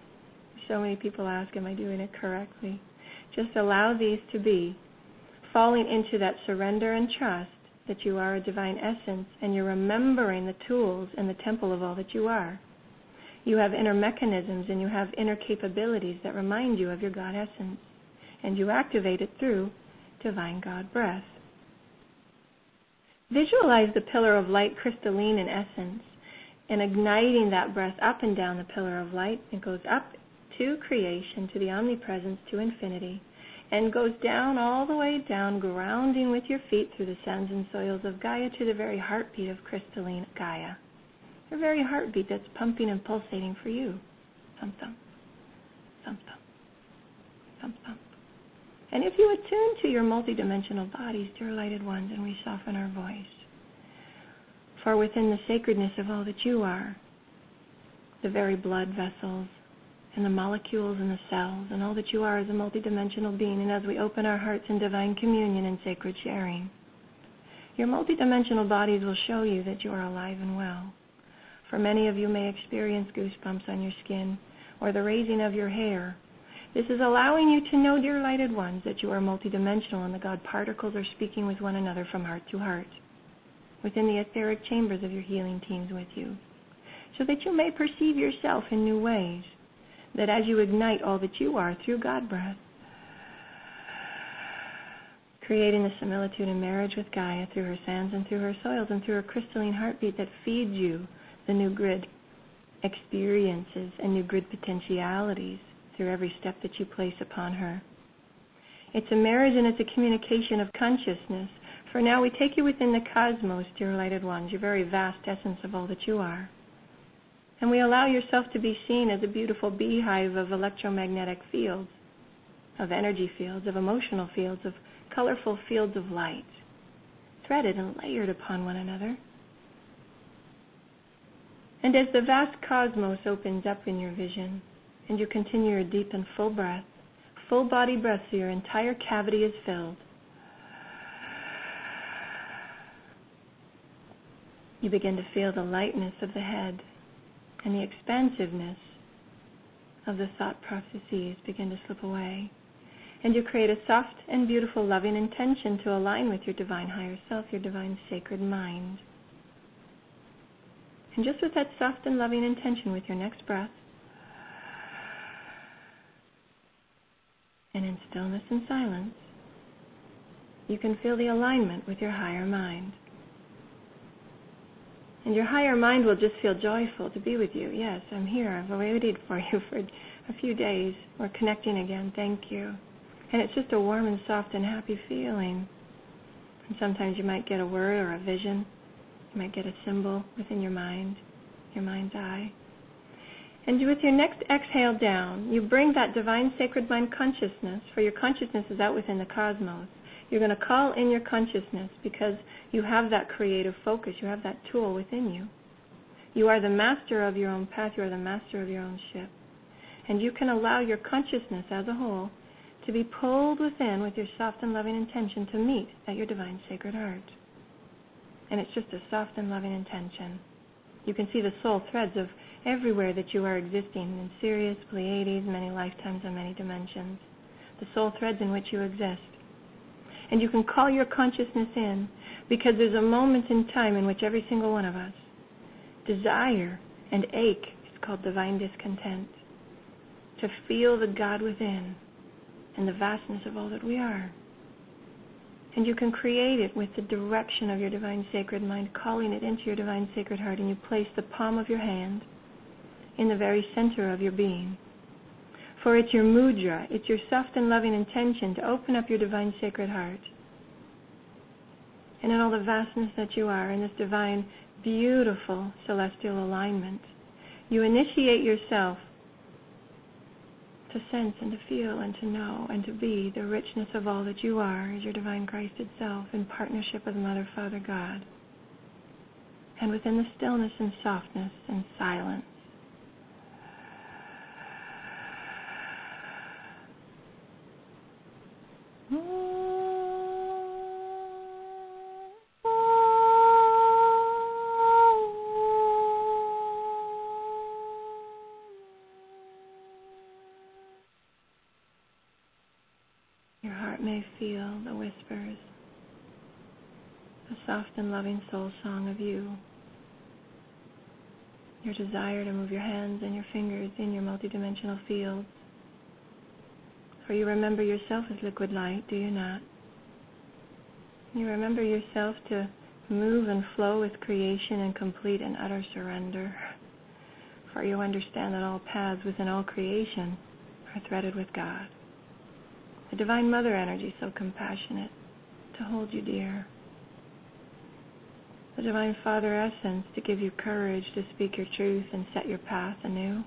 So many people ask, Am I doing it correctly? Just allow these to be, falling into that surrender and trust that you are a divine essence and you're remembering the tools and the temple of all that you are. You have inner mechanisms and you have inner capabilities that remind you of your God essence, and you activate it through divine God breath. Visualize the pillar of light crystalline in essence and igniting that breath up and down the pillar of light. It goes up to creation, to the omnipresence, to infinity, and goes down all the way down, grounding with your feet through the sands and soils of Gaia to the very heartbeat of crystalline Gaia. The very heartbeat that's pumping and pulsating for you. Thump, thump, thump, thump, thump, thump. And if you attune to your multidimensional bodies, dear lighted ones, and we soften our voice, for within the sacredness of all that you are, the very blood vessels and the molecules and the cells and all that you are as a multidimensional being, and as we open our hearts in divine communion and sacred sharing, your multidimensional bodies will show you that you are alive and well. For many of you may experience goosebumps on your skin or the raising of your hair. This is allowing you to know, dear lighted ones, that you are multidimensional and the God particles are speaking with one another from heart to heart within the etheric chambers of your healing teams with you, so that you may perceive yourself in new ways, that as you ignite all that you are through God breath, creating the similitude and marriage with Gaia through her sands and through her soils and through her crystalline heartbeat that feeds you the new grid experiences and new grid potentialities through every step that you place upon her. It's a marriage and it's a communication of consciousness. For now, we take you within the cosmos, dear lighted ones, your very vast essence of all that you are. And we allow yourself to be seen as a beautiful beehive of electromagnetic fields, of energy fields, of emotional fields, of colorful fields of light, threaded and layered upon one another. And as the vast cosmos opens up in your vision, and you continue your deep and full breath, full body breath so your entire cavity is filled, you begin to feel the lightness of the head and the expansiveness of the thought processes begin to slip away. And you create a soft and beautiful loving intention to align with your divine higher self, your divine sacred mind. And just with that soft and loving intention with your next breath, and in stillness and silence, you can feel the alignment with your higher mind. And your higher mind will just feel joyful to be with you. Yes, I'm here. I've waited for you for a few days. We're connecting again. Thank you. And it's just a warm and soft and happy feeling. And sometimes you might get a word or a vision. You might get a symbol within your mind, your mind's eye. And with your next exhale down, you bring that divine sacred mind consciousness, for your consciousness is out within the cosmos. You're going to call in your consciousness because you have that creative focus, you have that tool within you. You are the master of your own path, you are the master of your own ship. And you can allow your consciousness as a whole to be pulled within with your soft and loving intention to meet at your divine sacred heart. And it's just a soft and loving intention. You can see the soul threads of everywhere that you are existing in Sirius, Pleiades, many lifetimes and many dimensions. The soul threads in which you exist. And you can call your consciousness in because there's a moment in time in which every single one of us desire and ache, it's called divine discontent, to feel the God within and the vastness of all that we are. And you can create it with the direction of your divine sacred mind, calling it into your divine sacred heart, and you place the palm of your hand in the very center of your being. For it's your mudra, it's your soft and loving intention to open up your divine sacred heart. And in all the vastness that you are, in this divine, beautiful celestial alignment, you initiate yourself to sense and to feel and to know and to be the richness of all that you are as your divine Christed self in partnership with Mother, Father, God. And within the stillness and softness and silence, Your heart may feel the whispers, the soft and loving soul song of you. Your desire to move your hands and your fingers in your multidimensional fields for you remember yourself as liquid light, do you not? You remember yourself to move and flow with creation in complete and utter surrender. For you understand that all paths within all creation are threaded with God. The Divine Mother energy so compassionate to hold you dear. The Divine Father essence to give you courage to speak your truth and set your path anew.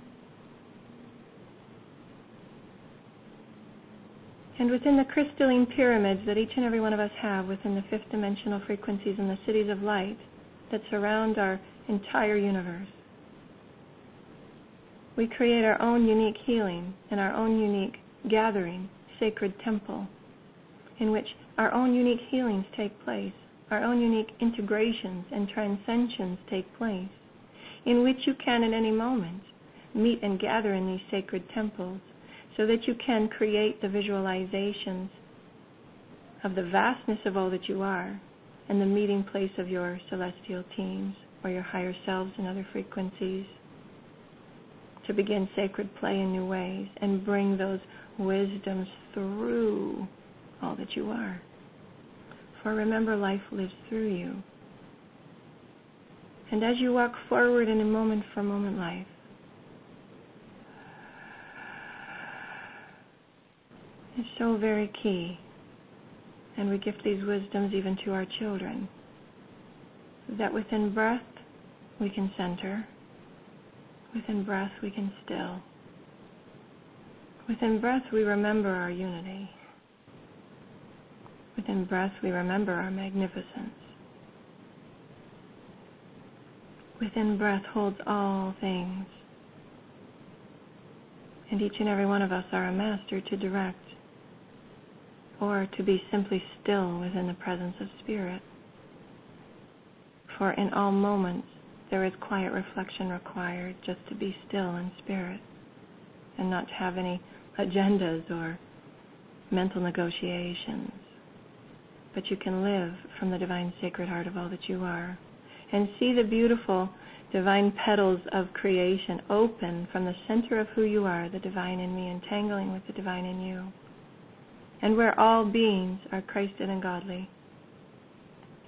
And within the crystalline pyramids that each and every one of us have within the fifth dimensional frequencies and the cities of light that surround our entire universe, we create our own unique healing and our own unique gathering, sacred temple, in which our own unique healings take place, our own unique integrations and transcensions take place, in which you can at any moment meet and gather in these sacred temples so that you can create the visualizations of the vastness of all that you are and the meeting place of your celestial teams or your higher selves and other frequencies to begin sacred play in new ways and bring those wisdoms through all that you are. For remember, life lives through you. And as you walk forward in a moment for moment life, is so very key. And we gift these wisdoms even to our children. That within breath we can center, within breath we can still. Within breath we remember our unity. Within breath we remember our magnificence. Within breath holds all things. And each and every one of us are a master to direct or to be simply still within the presence of Spirit. For in all moments there is quiet reflection required just to be still in Spirit and not to have any agendas or mental negotiations. But you can live from the divine sacred heart of all that you are and see the beautiful divine petals of creation open from the center of who you are, the divine in me, entangling with the divine in you and where all beings are Christed and godly,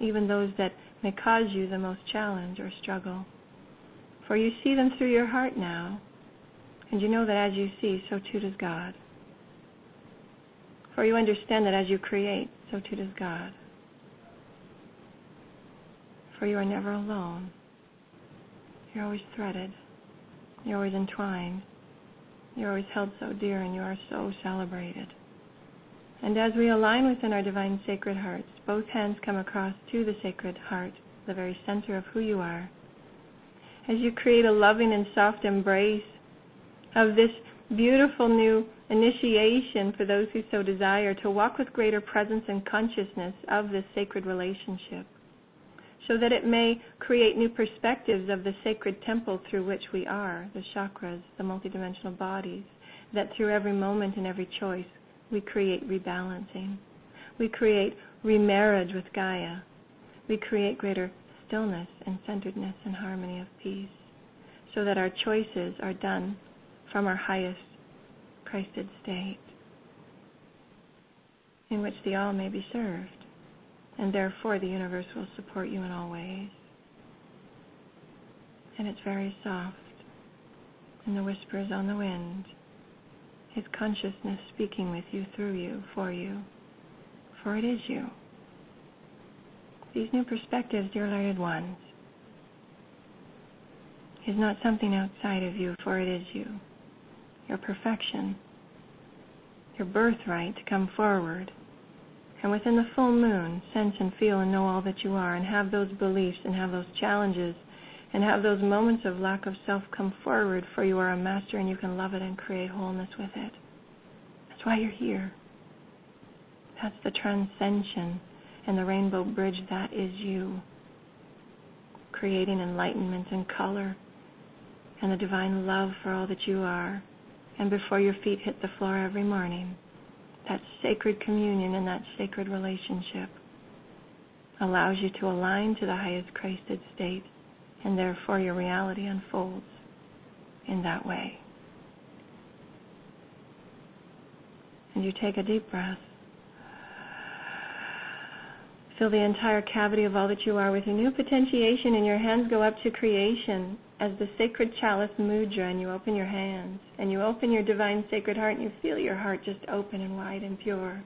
even those that may cause you the most challenge or struggle. For you see them through your heart now, and you know that as you see, so too does God. For you understand that as you create, so too does God. For you are never alone. You're always threaded. You're always entwined. You're always held so dear, and you are so celebrated. And as we align within our divine sacred hearts, both hands come across to the sacred heart, the very center of who you are. As you create a loving and soft embrace of this beautiful new initiation for those who so desire to walk with greater presence and consciousness of this sacred relationship, so that it may create new perspectives of the sacred temple through which we are, the chakras, the multidimensional bodies, that through every moment and every choice we create rebalancing. We create remarriage with Gaia. We create greater stillness and centeredness and harmony of peace so that our choices are done from our highest Christed state in which the all may be served, and therefore the universe will support you in all ways. And it's very soft, and the whisper is on the wind his consciousness speaking with you, through you, for you, for it is you. These new perspectives, dear lighted ones, is not something outside of you, for it is you. Your perfection, your birthright to come forward, and within the full moon, sense and feel and know all that you are, and have those beliefs and have those challenges and have those moments of lack of self come forward, for you are a master and you can love it and create wholeness with it. That's why you're here. That's the transcension and the rainbow bridge that is you, creating enlightenment and color and the divine love for all that you are. And before your feet hit the floor every morning, that sacred communion and that sacred relationship allows you to align to the highest Christed state and therefore your reality unfolds in that way. And you take a deep breath. Fill the entire cavity of all that you are with a new potentiation, and your hands go up to creation as the sacred chalice mudra, and you open your hands, and you open your divine sacred heart, and you feel your heart just open and wide and pure.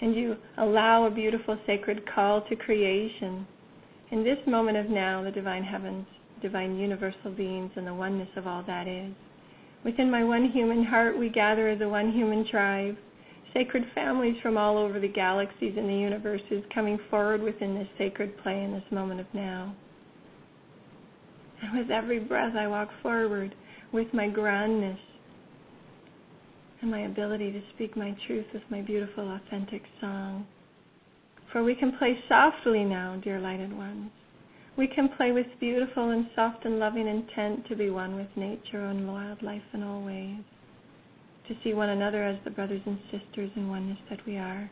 And you allow a beautiful sacred call to creation in this moment of now, the divine heavens, divine universal beings, and the oneness of all that is. Within my one human heart, we gather as a one human tribe, sacred families from all over the galaxies and the universes coming forward within this sacred play in this moment of now. And with every breath, I walk forward with my grandness and my ability to speak my truth with my beautiful, authentic song. For we can play softly now, dear lighted ones. We can play with beautiful and soft and loving intent to be one with nature and wildlife in all ways, to see one another as the brothers and sisters in oneness that we are,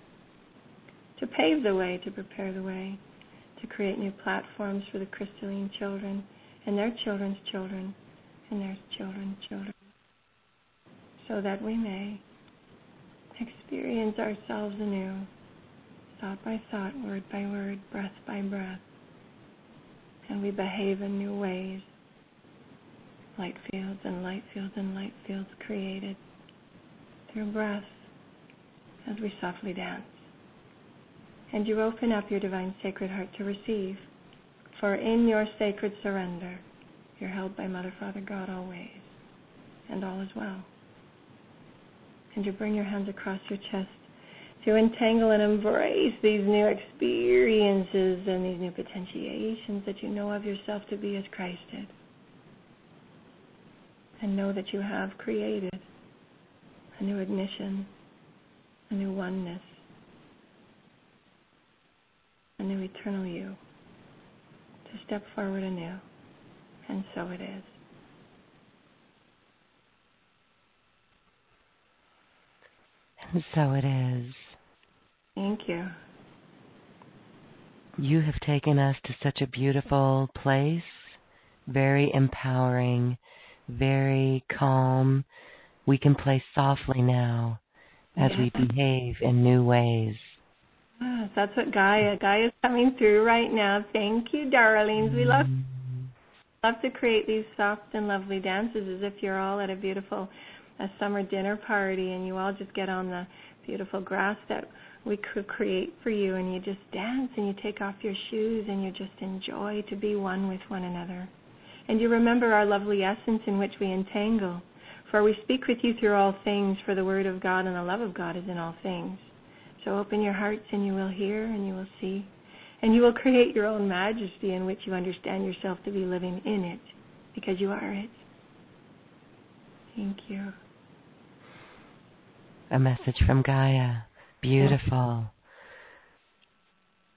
to pave the way, to prepare the way, to create new platforms for the crystalline children and their children's children and their children's children, so that we may experience ourselves anew thought by thought, word by word, breath by breath. And we behave in new ways. Light fields and light fields and light fields created through breath as we softly dance. And you open up your divine sacred heart to receive. For in your sacred surrender, you're held by Mother, Father, God always, and all is well. And you bring your hands across your chest to entangle and embrace these new experiences and these new potentiations that you know of yourself to be as Christ did. And know that you have created a new ignition, a new oneness, a new eternal you to step forward anew. And so it is. And so it is. Thank you. You have taken us to such a beautiful place, very empowering, very calm. We can play softly now as we behave in new ways. Yes, that's what Gaia. Gaia is coming through right now. Thank you, darlings. We love love to create these soft and lovely dances as if you're all at a beautiful a summer dinner party and you all just get on the beautiful grass that we could create for you and you just dance and you take off your shoes and you just enjoy to be one with one another. And you remember our lovely essence in which we entangle. For we speak with you through all things, for the word of God and the love of God is in all things. So open your hearts and you will hear and you will see. And you will create your own majesty in which you understand yourself to be living in it, because you are it. Thank you. A message from Gaia. Beautiful.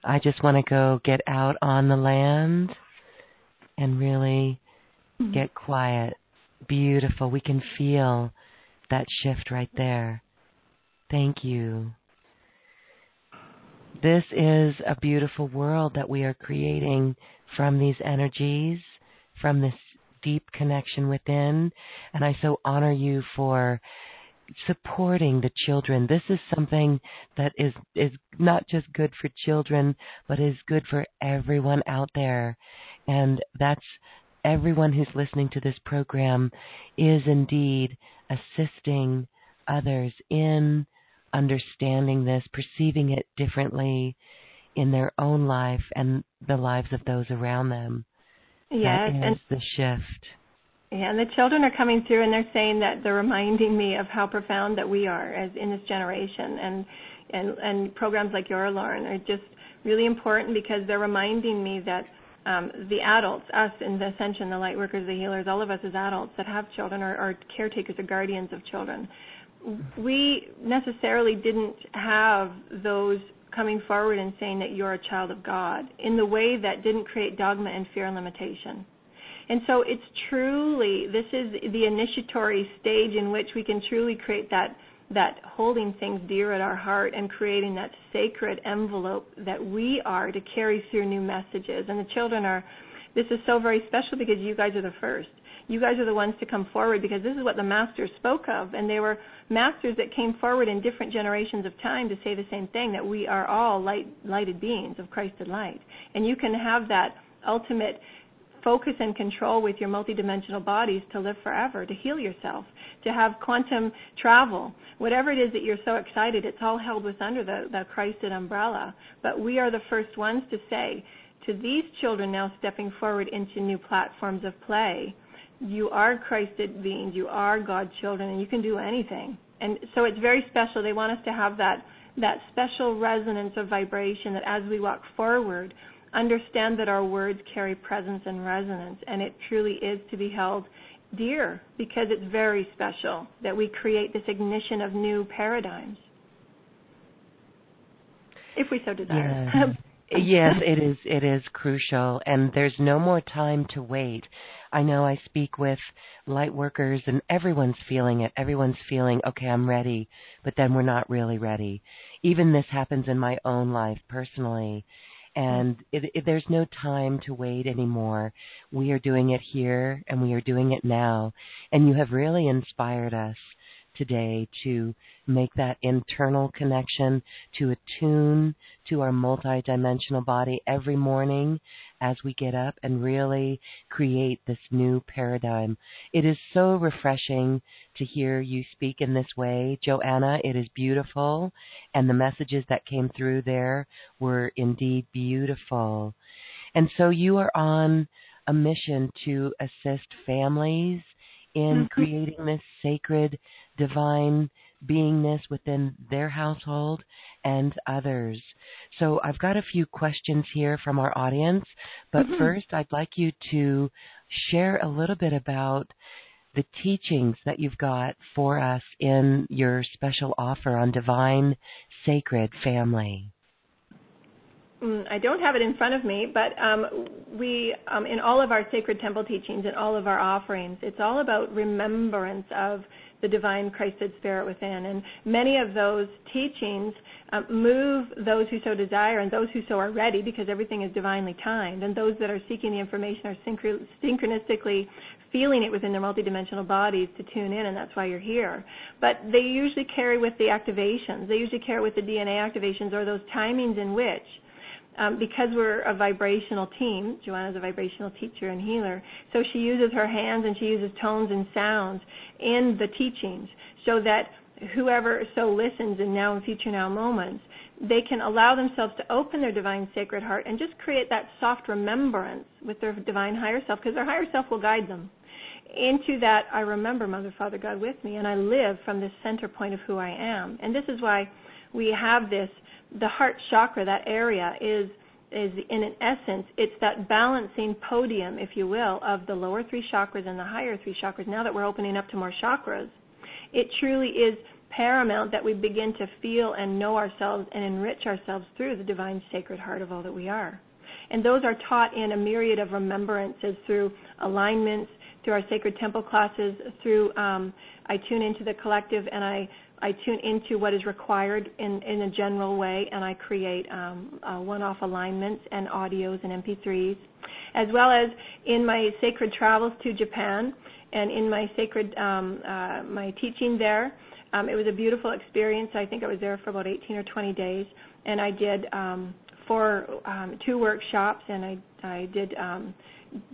I just want to go get out on the land and really Mm-hmm. get quiet. Beautiful. We can feel that shift right there. Thank you. This is a beautiful world that we are creating from these energies, from this deep connection within. And I so honor you for supporting the children. This is something that is is not just good for children, but is good for everyone out there. And that's everyone who's listening to this program is indeed assisting others in understanding this, perceiving it differently in their own life and the lives of those around them. Yes, that is and the shift. And the children are coming through and they're saying that they're reminding me of how profound that we are as in this generation and and and programs like your Lauren are just really important because they're reminding me that um, the adults, us in the ascension, the light workers, the healers, all of us as adults that have children or are caretakers or guardians of children, we necessarily didn't have those coming forward and saying that you're a child of God in the way that didn't create dogma and fear and limitation. And so it's truly, this is the initiatory stage in which we can truly create that, that holding things dear at our heart and creating that sacred envelope that we are to carry through new messages. And the children are, this is so very special because you guys are the first. You guys are the ones to come forward because this is what the masters spoke of. And they were masters that came forward in different generations of time to say the same thing that we are all light, lighted beings of Christed light. And you can have that ultimate focus and control with your multidimensional bodies to live forever, to heal yourself, to have quantum travel, whatever it is that you're so excited, it's all held with under the, the Christed umbrella. But we are the first ones to say to these children now stepping forward into new platforms of play, you are Christed beings, you are God children, and you can do anything. And so it's very special. They want us to have that that special resonance of vibration that as we walk forward, understand that our words carry presence and resonance, and it truly is to be held dear because it's very special that we create this ignition of new paradigms. If we so desire. Yes. yes, it is it is crucial and there's no more time to wait. I know I speak with light workers and everyone's feeling it. Everyone's feeling, okay, I'm ready, but then we're not really ready. Even this happens in my own life personally. Mm-hmm. And it, it, there's no time to wait anymore. We are doing it here and we are doing it now. And you have really inspired us today to make that internal connection, to attune to our multidimensional body every morning as we get up and really create this new paradigm. It is so refreshing to hear you speak in this way, Joanna. It is beautiful, and the messages that came through there were indeed beautiful. And so you are on a mission to assist families in mm-hmm. creating this sacred divine beingness within their household and others. So I've got a few questions here from our audience, but mm-hmm. first I'd like you to share a little bit about the teachings that you've got for us in your special offer on divine sacred family. Mm, I don't have it in front of me, but um, we, um, in all of our sacred temple teachings and all of our offerings, it's all about remembrance of the divine Christed Spirit within. And many of those teachings um, move those who so desire and those who so are ready, because everything is divinely timed. And those that are seeking the information are synchronistically feeling it within their multidimensional bodies to tune in, and that's why you're here. But they usually carry with the activations. They usually carry with the DNA activations or those timings in which um, because we're a vibrational team, Joanna's a vibrational teacher and healer, so she uses her hands and she uses tones and sounds in the teachings so that whoever so listens in now and future now moments, they can allow themselves to open their divine sacred heart and just create that soft remembrance with their divine higher self because their higher self will guide them. Into that, I remember Mother, Father, God with me, and I live from this center point of who I am. And this is why we have this the heart chakra, that area, is is in an essence, it's that balancing podium, if you will, of the lower three chakras and the higher three chakras. Now that we're opening up to more chakras, it truly is paramount that we begin to feel and know ourselves and enrich ourselves through the divine sacred heart of all that we are. And those are taught in a myriad of remembrances through alignments, through our sacred temple classes, through um, I tune into the collective and I I tune into what is required in, in a general way, and I create um, uh, one-off alignments and audios and MP3s, as well as in my sacred travels to Japan and in my sacred um, uh, my teaching there. Um, it was a beautiful experience. I think I was there for about 18 or 20 days, and I did um, four, um, two workshops, and I I did um,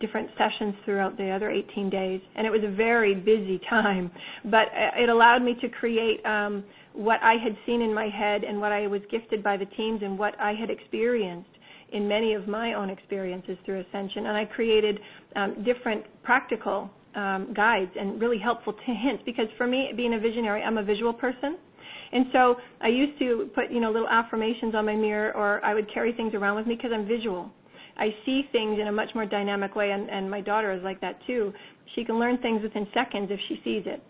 different sessions throughout the other 18 days, and it was a very busy time. But it allowed me to create um, what I had seen in my head and what I was gifted by the teams and what I had experienced in many of my own experiences through Ascension. And I created um, different practical um, guides and really helpful hints because for me, being a visionary, I'm a visual person. And so I used to put, you know, little affirmations on my mirror or I would carry things around with me because I'm visual. I see things in a much more dynamic way, and, and my daughter is like that too. She can learn things within seconds if she sees it.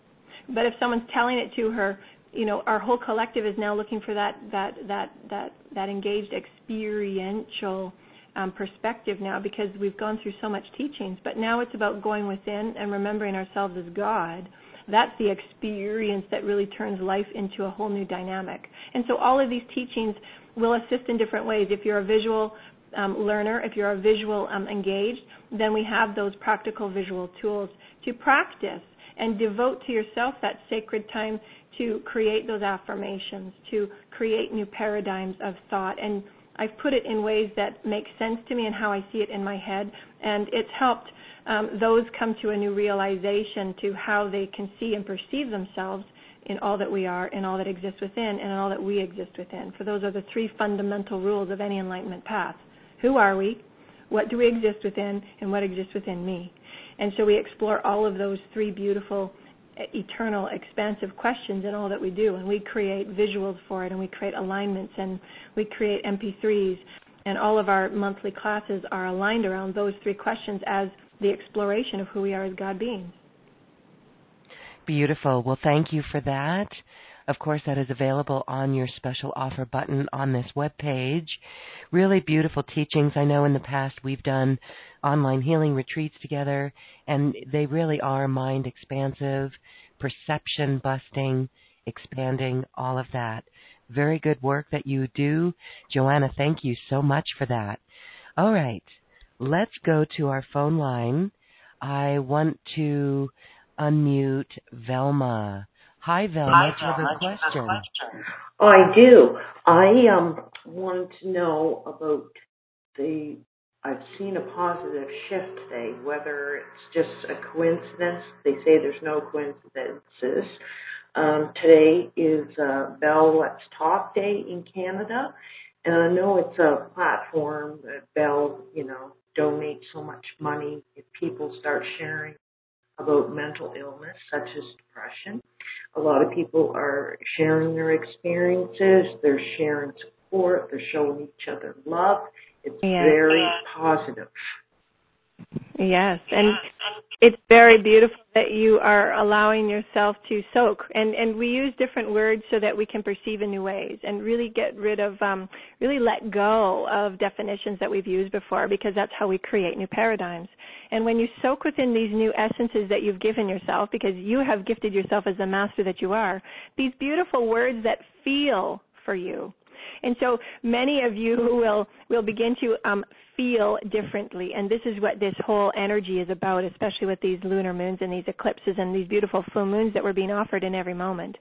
But if someone's telling it to her, you know, our whole collective is now looking for that that that that that engaged experiential um, perspective now because we've gone through so much teachings. But now it's about going within and remembering ourselves as God. That's the experience that really turns life into a whole new dynamic. And so all of these teachings will assist in different ways. If you're a visual learner, if you're a visual um, engaged, then we have those practical visual tools to practice and devote to yourself that sacred time to create those affirmations, to create new paradigms of thought. And I've put it in ways that make sense to me and how I see it in my head. And it's helped um, those come to a new realization to how they can see and perceive themselves in all that we are, in all that exists within, and in all that we exist within. For those are the three fundamental rules of any enlightenment path. Who are we? What do we exist within? And what exists within me? And so we explore all of those three beautiful, eternal, expansive questions in all that we do. And we create visuals for it, and we create alignments, and we create MP3s. And all of our monthly classes are aligned around those three questions as the exploration of who we are as God beings. Beautiful. Well, thank you for that. Of course, that is available on your special offer button on this web page. Really beautiful teachings. I know in the past we've done online healing retreats together, and they really are mind expansive, perception busting, expanding, all of that. Very good work that you do. Joanna, thank you so much for that. All right, let's go to our phone line. I want to unmute Velma. Hi, Velma. Do you have a question? Oh, I do. I um wanted to know about the. I've seen a positive shift today. Whether it's just a coincidence, they say there's no coincidences. Um, today is uh, Bell Let's Talk Day in Canada, and I know it's a platform that Bell, you know, donates so much money if people start sharing about mental illness such as depression. A lot of people are sharing their experiences, they're sharing support, they're showing each other love. It's yes. very positive. Yes, and it's very beautiful that you are allowing yourself to soak and and we use different words so that we can perceive in new ways and really get rid of um really let go of definitions that we've used before because that's how we create new paradigms. And when you soak within these new essences that you've given yourself because you have gifted yourself as the master that you are these beautiful words that feel for you. And so many of you will will begin to um, feel differently. And this is what this whole energy is about, especially with these lunar moons and these eclipses and these beautiful full moons that we're being offered in every moment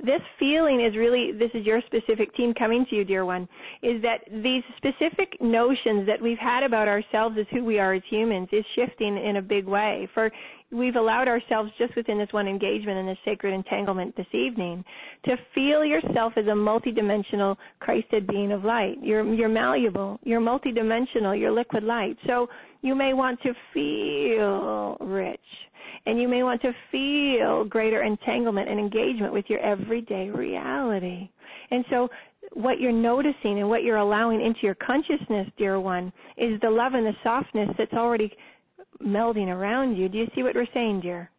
this feeling is really this is your specific team coming to you dear one is that these specific notions that we've had about ourselves as who we are as humans is shifting in a big way for we've allowed ourselves just within this one engagement and this sacred entanglement this evening to feel yourself as a multidimensional Christed being of light. You're you're malleable, you're multidimensional, you're liquid light. So you may want to feel rich and you may want to feel greater entanglement and engagement with your everyday reality. And so what you're noticing and what you're allowing into your consciousness, dear one, is the love and the softness that's already melding around you. Do you see what we're saying, dear?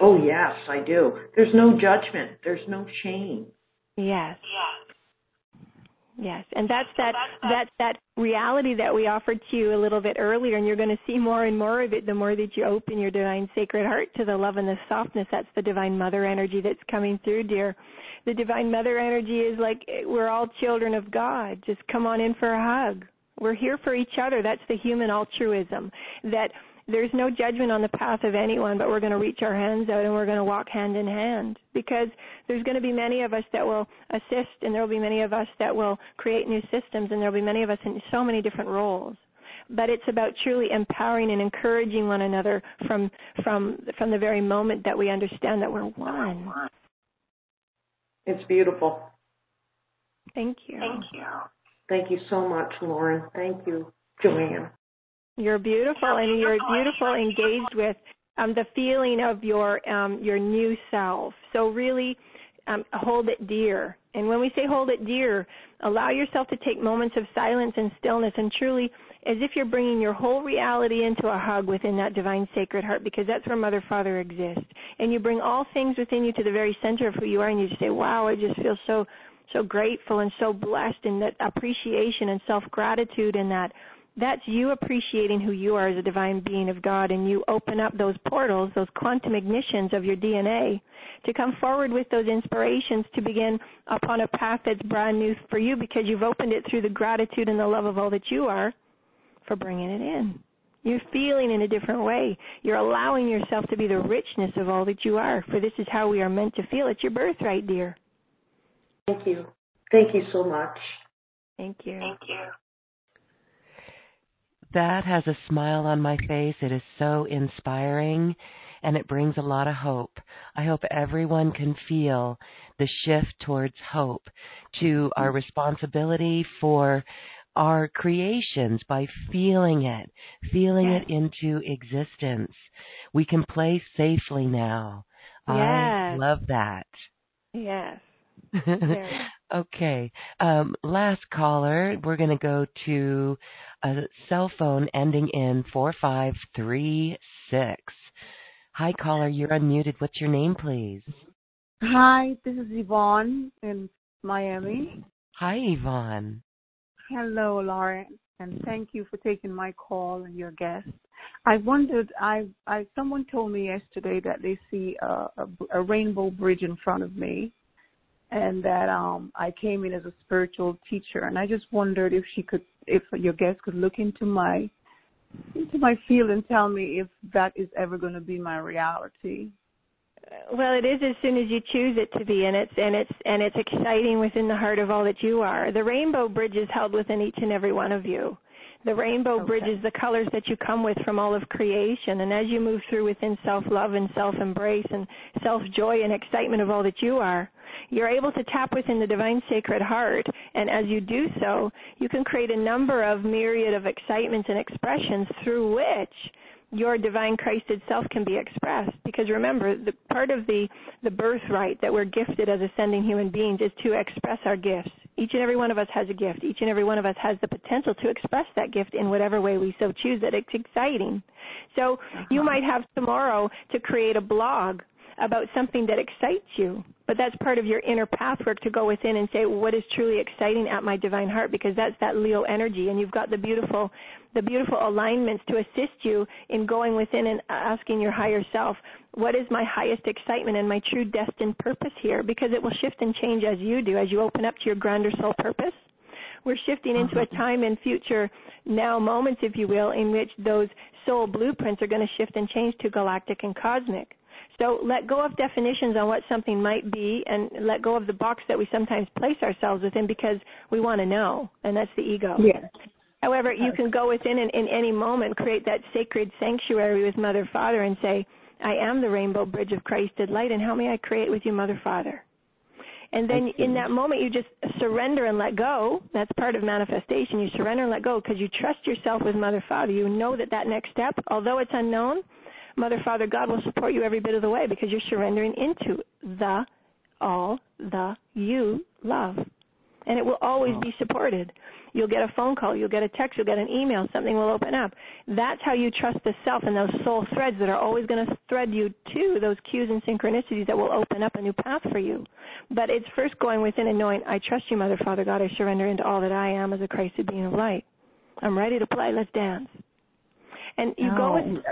Oh, yes, I do. There's no judgment. There's no shame. Yes. Yes, and that's that that's that reality that we offered to you a little bit earlier, and you're going to see more and more of it the more that you open your divine sacred heart to the love and the softness. That's the divine mother energy that's coming through, dear. The divine mother energy is like we're all children of God. Just come on in for a hug. We're here for each other. That's the human altruism. That there's no judgment on the path of anyone, but we're going to reach our hands out and we're going to walk hand in hand because there's going to be many of us that will assist and there will be many of us that will create new systems and there will be many of us in so many different roles. But it's about truly empowering and encouraging one another from from from the very moment that we understand that we're one. It's beautiful. Thank you. Thank you. Thank you so much, Lauren. Thank you, Joanne. You're beautiful, and you're beautiful engaged with um, the feeling of your um, your new self. So really, um, hold it dear. And when we say hold it dear, allow yourself to take moments of silence and stillness, and truly, as if you're bringing your whole reality into a hug within that divine sacred heart, because that's where Mother Father exists. And you bring all things within you to the very center of who you are, and you just say, "Wow, I just feel so." so grateful and so blessed in that appreciation and self gratitude and that that's you appreciating who you are as a divine being of God, and you open up those portals, those quantum ignitions of your DNA to come forward with those inspirations to begin upon a path that's brand new for you because you've opened it through the gratitude and the love of all that you are for bringing it in. You're feeling in a different way. You're allowing yourself to be the richness of all that you are, for this is how we are meant to feel. It's your birthright, dear. Thank you. Thank you so much. Thank you. Thank you that has a smile on my face. It is so inspiring and it brings a lot of hope. I hope everyone can feel the shift towards hope to our responsibility for our creations by feeling it, feeling yes. it into existence. We can play safely now. Yes. I love that. Yes. okay. Um, last caller, we're going to go to a cell phone ending in 4536. Hi, caller. You're unmuted. What's your name, please? Hi, this is Yvonne in Miami. Hi, Yvonne. Hello, Lauren, and thank you for taking my call and your guest. I wondered, I, I someone told me yesterday that they see a, a, a rainbow bridge in front of me, and that um I came in as a spiritual teacher and I just wondered if she could if your guest could look into my into my field and tell me if that is ever going to be my reality Well, it is as soon as you choose it to be, and it's and it's and it's exciting within the heart of all that you are. The rainbow bridge is held within each and every one of you. The rainbow Okay. bridge is the colors that you come with from all of creation, and as you move through within self-love and self-embrace and self-joy and excitement of all that you are, you're able to tap within the divine sacred heart, and as you do so, you can create a number of myriad of excitements and expressions through which your divine Christed self can be expressed. Because remember, the part of the the birthright that we're gifted as ascending human beings is to express our gifts. Each and every one of us has a gift. Each and every one of us has the potential to express that gift in whatever way we so choose. That it's exciting. So you uh-huh. might have tomorrow to create a blog about something that excites you. But that's part of your inner pathwork to go within and say, what is truly exciting at my divine heart? Because that's that Leo energy, and you've got the beautiful, the beautiful alignments to assist you in going within and asking your higher self, what is my highest excitement and my true destined purpose here? Because it will shift and change as you do, as you open up to your grander soul purpose. We're shifting into a mm-hmm. time in future now moments, if you will, in which those soul blueprints are going to shift and change to galactic and cosmic. So let go of definitions on what something might be and let go of the box that we sometimes place ourselves within because we want to know, and that's the ego. Yes. However, you can go within and in any moment create that sacred sanctuary with Mother Father and say, I am the rainbow bridge of Christed light, and how may I create with you, Mother Father? And then in that moment, you just surrender and let go. That's part of manifestation. You surrender and let go because you trust yourself with Mother Father. You know that that next step, although it's unknown, Mother Father God will support you every bit of the way because you're surrendering into the all the you love. And it will always be supported. You'll get a phone call, you'll get a text, you'll get an email, something will open up. That's how you trust the self and those soul threads that are always going to thread you to those cues and synchronicities that will open up a new path for you. But it's first going within and knowing, I trust you, Mother Father God, I surrender into all that I am as a Christed being of light. I'm ready to play, let's dance. And you go Oh, with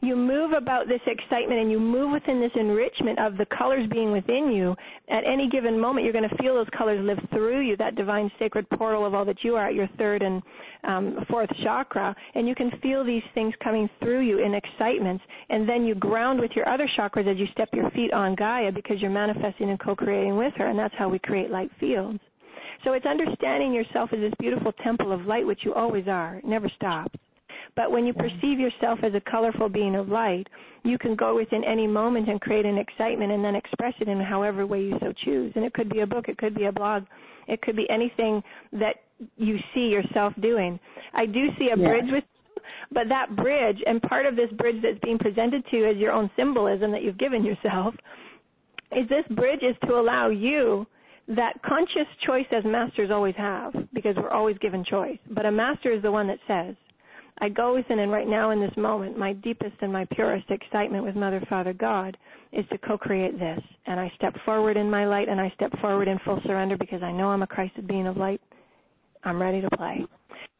you move about this excitement and you move within this enrichment of the colors being within you. At any given moment, you're going to feel those colors live through you, that divine sacred portal of all that you are at your third and um, fourth chakra. And you can feel these things coming through you in excitements. And then you ground with your other chakras as you step your feet on Gaia because you're manifesting and co creating with her. And that's how we create light fields. So it's understanding yourself as this beautiful temple of light, which you always are. It never stops. But when you perceive yourself as a colorful being of light, you can go within any moment and create an excitement and then express it in however way you so choose. And it could be a book, it could be a blog, it could be anything that you see yourself doing. I do see a Yeah. bridge with you, but that bridge and part of this bridge that's being presented to you as your own symbolism that you've given yourself is this bridge is to allow you that conscious choice as masters always have because we're always given choice. But a master is the one that says, I go within and right now in this moment, my deepest and my purest excitement with Mother, Father, God is to co-create this. And I step forward in my light and I step forward in full surrender because I know I'm a Christed being of light. I'm ready to play.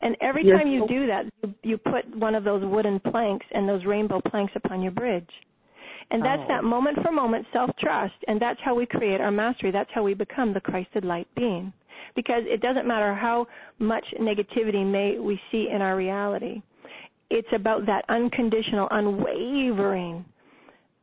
And every Yes. time you do that, you, you put one of those wooden planks and those rainbow planks upon your bridge. And that's Oh. that moment for moment self trust. And that's how we create our mastery. That's how we become the Christed light being. Because it doesn't matter how much negativity may we see in our reality. It's about that unconditional, unwavering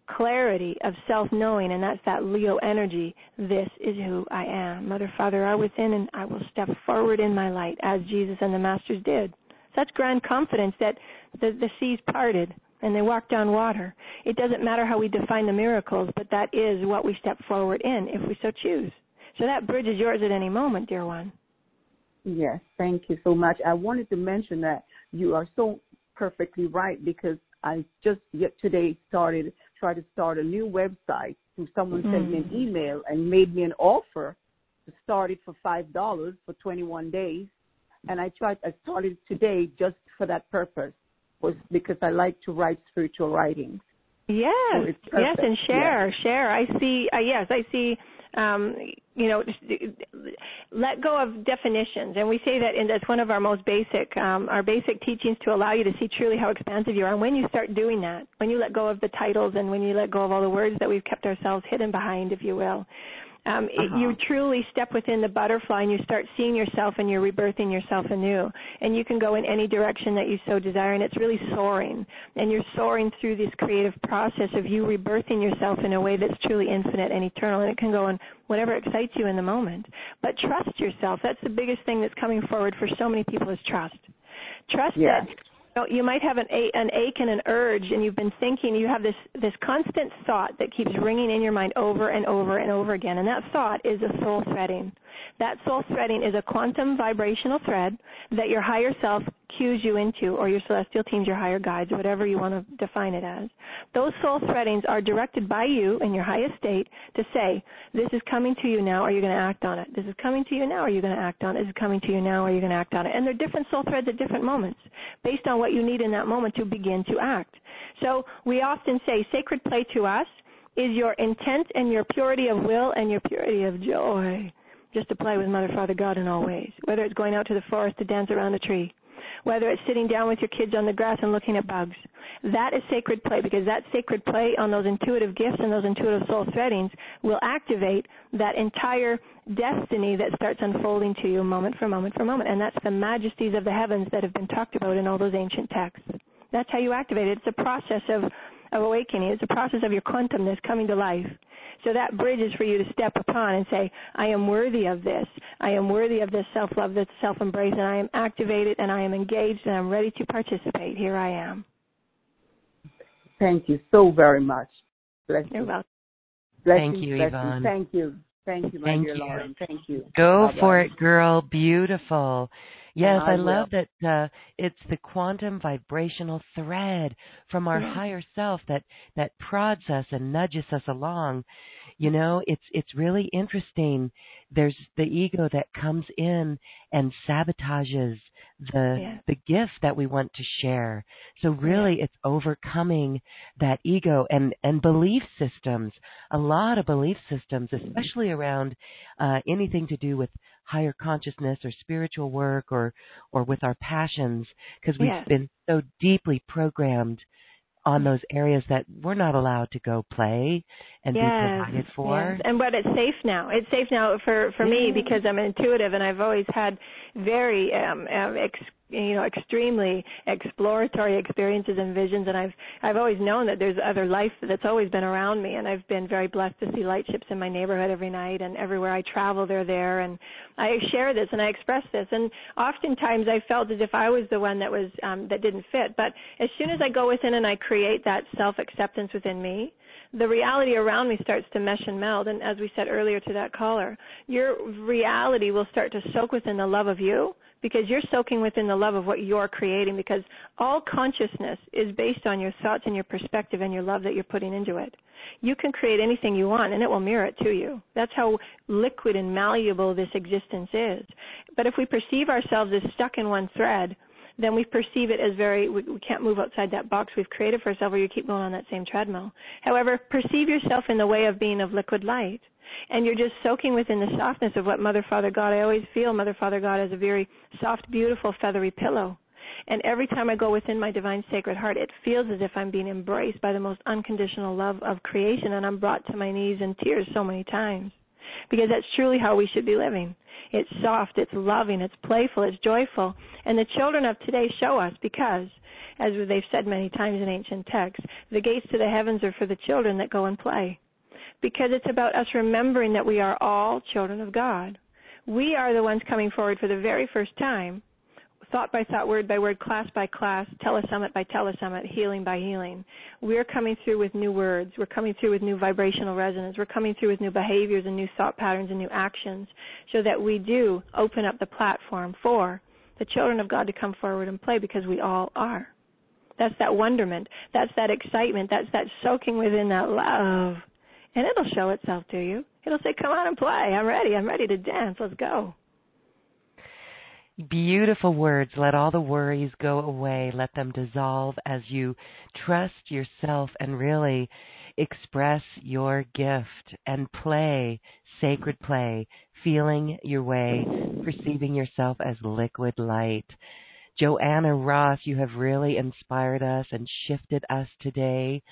clarity of self knowing, and that's that Leo energy. This is who I am. Mother, Father are within, and I will step forward in my light as Jesus and the Masters did. Such grand confidence that the, the seas parted and they walked on water. It doesn't matter how we define the miracles, but that is what we step forward in if we so choose. So that bridge is yours at any moment, dear one. Yes, thank you so much. I wanted to mention that you are so perfectly right because I just yet today started tried to start a new website. And someone sent me an email and made me an offer to start it for five dollars for 21 days, and I tried. I started today just for that purpose, was because I like to write spiritual writings. Yes, So yes, and share, share. I see. Uh, yes, I see. Um, you know, let go of definitions, and we say that, and that's one of our most basic, um, our basic teachings to allow you to see truly how expansive you are. And when you start doing that, when you let go of the titles, and when you let go of all the words that we've kept ourselves hidden behind, if you will, um, uh-huh. it, you truly step within the butterfly and you start seeing yourself and you're rebirthing yourself anew. And you can go in any direction that you so desire, and it's really soaring. And you're soaring through this creative process of you rebirthing yourself in a way that's truly infinite and eternal. And it can go in whatever excites you in the moment. But trust yourself. That's the biggest thing that's coming forward for so many people is trust. Trust yes. that you might have an, an ache and an urge and you've been thinking you have this this constant thought that keeps ringing in your mind over and over and over again and that thought is a soul threading. That soul threading is a quantum vibrational thread that your higher self cues you into, or your celestial teams, your higher guides, whatever you want to define it as. Those soul threadings are directed by you in your highest state to say, This is coming to you now, are you going to act on it? This is coming to you now, are you going to act on it? This is coming to you now, are you going to act on it? And they're different soul threads at different moments based on what you need in that moment to begin to act. So we often say sacred play to us is your intent and your purity of will and your purity of joy just to play with Mother, Father, God in all ways. Whether it's going out to the forest to dance around a tree, whether it's sitting down with your kids on the grass and looking at bugs. That is sacred play because that sacred play on those intuitive gifts and those intuitive soul threadings will activate that entire destiny that starts unfolding to you moment for moment for moment. And that's the majesties of the heavens that have been talked about in all those ancient texts. That's how you activate it. It's a process of, of awakening. It's a process of your quantumness coming to life. So that bridge is for you to step upon and say, I am worthy of this. I am worthy of this self love, this self embrace, and I am activated and I am engaged and I'm ready to participate. Here I am. Thank you so very much. Bless You're you. welcome. Thank you, Yvonne. Thank you. Thank you, my Thank dear you. Lauren. Thank you. Go Bye-bye. for it, girl. Beautiful. Yes, I I, love will. that uh, it's the quantum vibrational thread from our Yeah. higher self that that prods us and nudges us along. You know, it's it's really interesting. There's the ego that comes in and sabotages the Yeah. the gift that we want to share. So really it's overcoming that ego and and belief systems. A lot of belief systems, especially around uh, anything to do with higher consciousness or spiritual work or or with our passions because we've Yes. been so deeply programmed on those areas that we're not allowed to go play and be provided for. Yes. And but it's safe now. It's safe now for for me because I'm intuitive and I've always had very um, um ex, you know extremely exploratory experiences and visions and I've I've always known that there's other life that's always been around me and I've been very blessed to see light ships in my neighborhood every night and everywhere I travel they're there and I share this and I express this and oftentimes I felt as if I was the one that was um that didn't fit but as soon as I go within and I create that self acceptance within me the reality around me starts to mesh and meld. And as we said earlier to that caller, your reality will start to soak within the love of you because you're soaking within the love of what you're creating because all consciousness is based on your thoughts and your perspective and your love that you're putting into it. You can create anything you want and it will mirror it to you. That's how liquid and malleable this existence is. But if we perceive ourselves as stuck in one thread, then we perceive it as very we, we can't move outside that box. We've created for ourselves or you keep going on that same treadmill. However perceive yourself in the way of being of liquid light. And you're just soaking within the softness of what mother father god i always feel mother father god as a very soft beautiful feathery pillow. And every time i go within my divine sacred heart it feels as if i'm being embraced by the most unconditional love of creation. And i'm brought to my knees in tears so many times because that's truly how we should be living it's soft, it's loving, it's playful, it's joyful. And the children of today show us because, as they've said many times in ancient texts, the gates to the heavens are for the children that go and play. Because it's about us remembering that we are all children of God. We are the ones coming forward for the very first time thought by thought, word by word, class by class, telesummit by telesummit, healing by healing. We're coming through with new words. We're coming through with new vibrational resonance. We're coming through with new behaviors and new thought patterns and new actions so that we do open up the platform for the children of God to come forward and play because we all are. That's that wonderment. That's that excitement. That's that soaking within that love. And it'll show itself to you. It'll say, come on and play. I'm ready. I'm ready to dance. Let's go. Beautiful words. Let all the worries go away. Let them dissolve as you trust yourself and really express your gift and play sacred play, feeling your way, perceiving yourself as liquid light. Joanna Ross, you have really inspired us and shifted us today.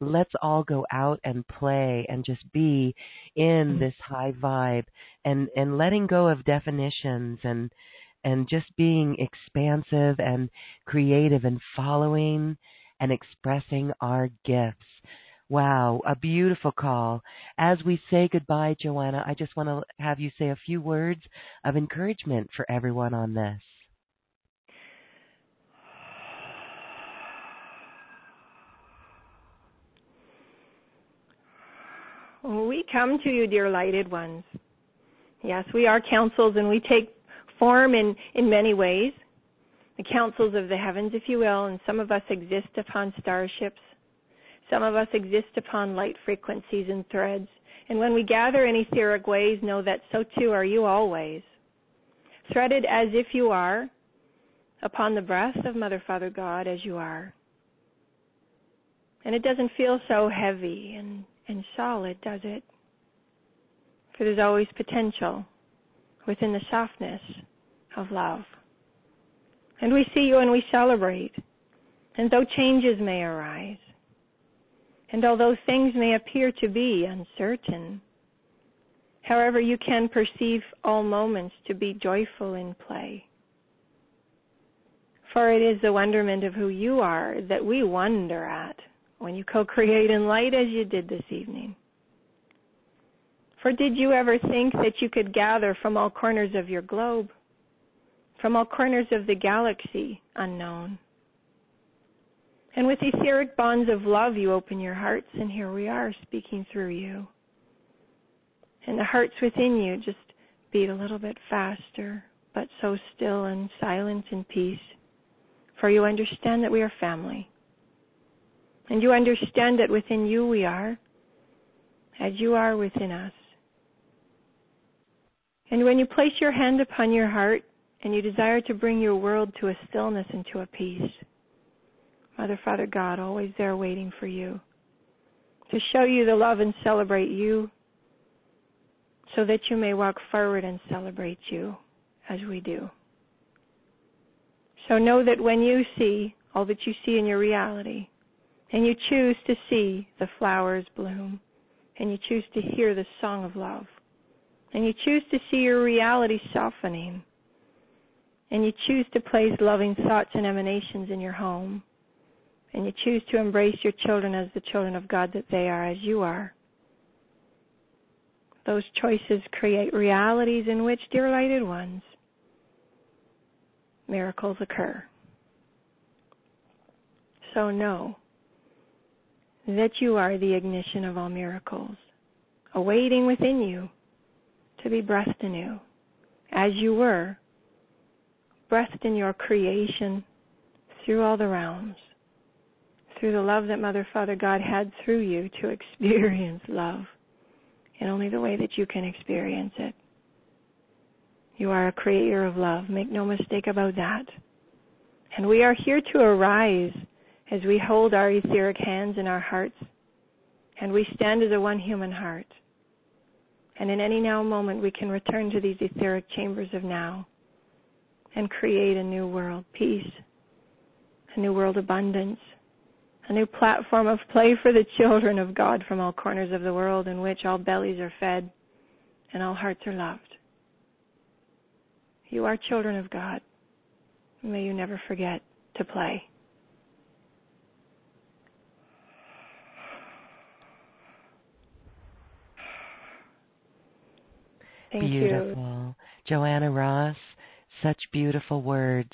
Let's all go out and play and just be in this high vibe and, and letting go of definitions and and just being expansive and creative and following and expressing our gifts. Wow, a beautiful call. As we say goodbye, Joanna, I just want to have you say a few words of encouragement for everyone on this. We come to you, dear lighted ones. Yes, we are councils and we take form in, in many ways. The councils of the heavens, if you will, and some of us exist upon starships. Some of us exist upon light frequencies and threads. And when we gather in etheric ways, know that so too are you always. Threaded as if you are upon the breath of Mother, Father, God as you are. And it doesn't feel so heavy and, and solid, does it? For there's always potential within the softness of love. And we see you and we celebrate. And though changes may arise, and although things may appear to be uncertain, however, you can perceive all moments to be joyful in play. For it is the wonderment of who you are that we wonder at when you co create in light as you did this evening. For did you ever think that you could gather from all corners of your globe, from all corners of the galaxy unknown? And with etheric bonds of love, you open your hearts, and here we are speaking through you. And the hearts within you just beat a little bit faster, but so still and silent and peace. For you understand that we are family. And you understand that within you we are, as you are within us. And when you place your hand upon your heart and you desire to bring your world to a stillness and to a peace, Mother, Father, God, always there waiting for you to show you the love and celebrate you so that you may walk forward and celebrate you as we do. So know that when you see all that you see in your reality, and you choose to see the flowers bloom, and you choose to hear the song of love, and you choose to see your reality softening, and you choose to place loving thoughts and emanations in your home, and you choose to embrace your children as the children of God that they are, as you are, those choices create realities in which, dear lighted ones, miracles occur. So know that you are the ignition of all miracles, awaiting within you to be breathed anew, as you were, breathed in your creation through all the realms, through the love that Mother, Father, God had through you to experience love in only the way that you can experience it. You are a creator of love. Make no mistake about that. And we are here to arise as we hold our etheric hands in our hearts and we stand as a one human heart. And in any now moment, we can return to these etheric chambers of now and create a new world peace, a new world abundance, a new platform of play for the children of God from all corners of the world in which all bellies are fed and all hearts are loved. You are children of God. May you never forget to play. Thank Beautiful. You. Joanna Ross, such beautiful words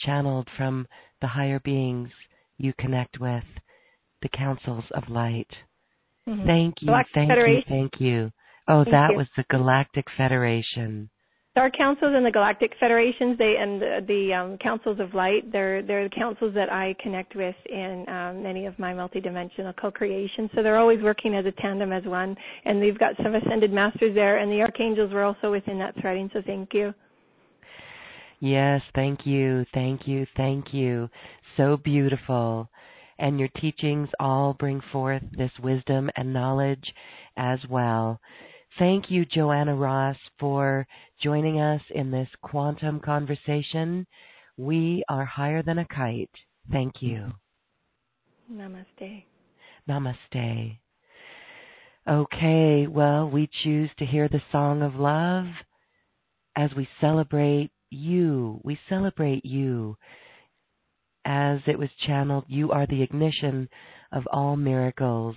channeled from the higher beings you connect with, the councils of light. Mm-hmm. Thank you, Galactic thank Federation. you, thank you. Oh, Thank that you. was the Galactic Federation. Our councils and the galactic federations, they and the, the um, councils of light, they're they're the councils that I connect with in um, many of my multidimensional co-creations. So they're always working as a tandem, as one. And we've got some ascended masters there, and the archangels were also within that threading. So thank you. Yes, thank you, thank you, thank you. So beautiful. And your teachings all bring forth this wisdom and knowledge as well. Thank you, Joanna Ross, for joining us in this quantum conversation. We are higher than a kite. Thank you. Namaste. Namaste. Okay, well, we choose to hear the song of love as we celebrate you. We celebrate you as it was channeled. You are the ignition of all miracles.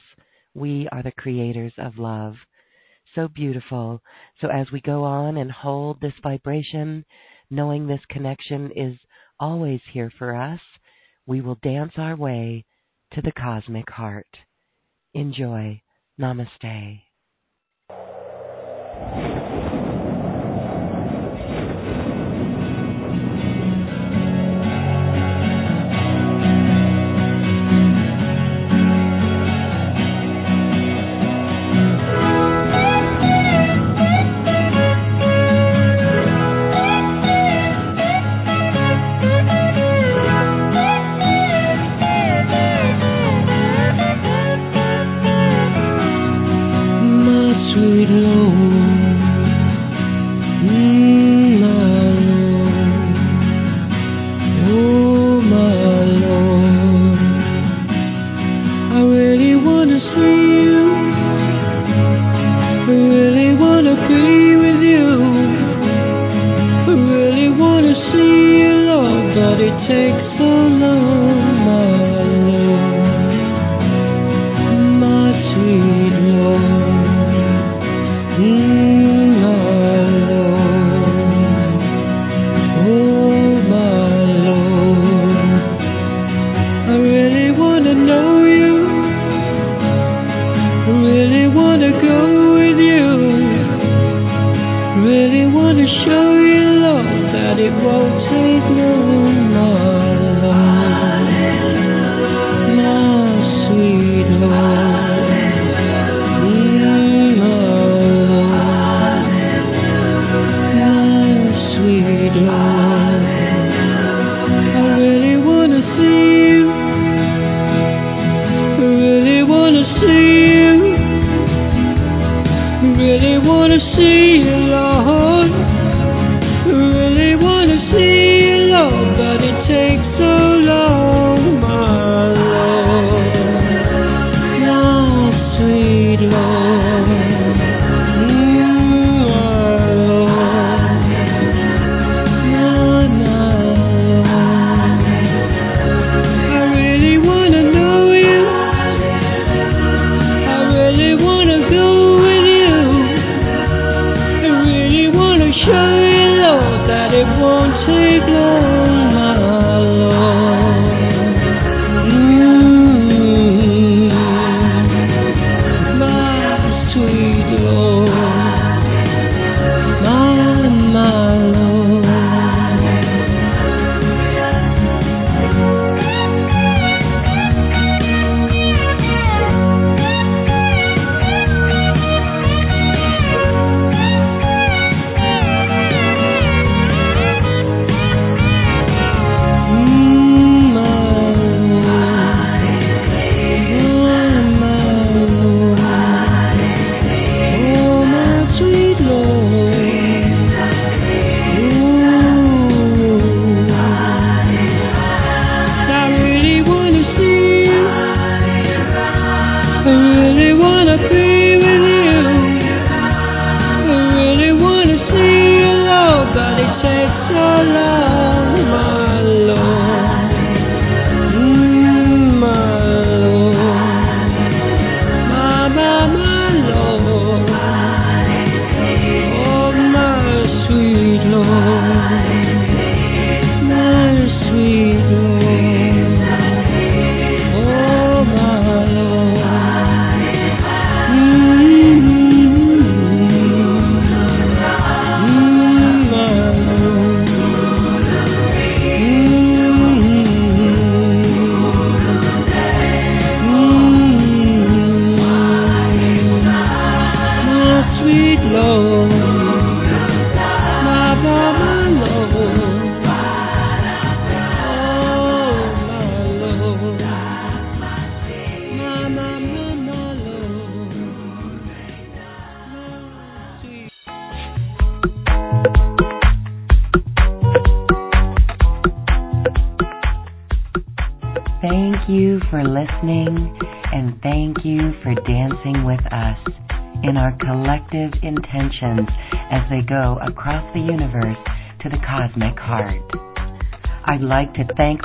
We are the creators of love. So beautiful. So as we go on and hold this vibration, knowing this connection is always here for us, we will dance our way to the cosmic heart. Enjoy. Namaste.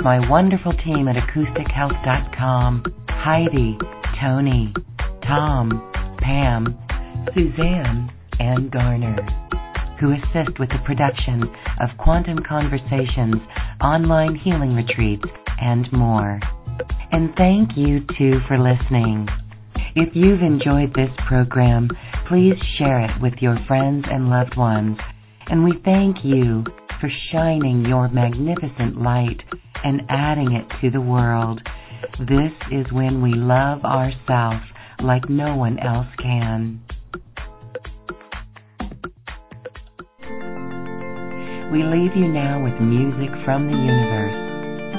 My wonderful team at acoustichealth.com Heidi, Tony, Tom, Pam, Suzanne, and Garner, who assist with the production of Quantum Conversations, online healing retreats, and more. And thank you too for listening. If you've enjoyed this program, please share it with your friends and loved ones. And we thank you for shining your magnificent light and adding it to the world. This is when we love ourselves like no one else can. We leave you now with music from the universe.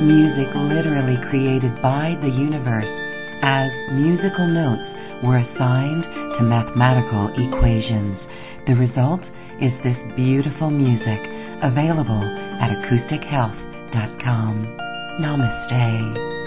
Music literally created by the universe as musical notes were assigned to mathematical equations. The result is this beautiful music available at Namaste.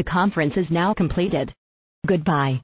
The conference is now completed. Goodbye.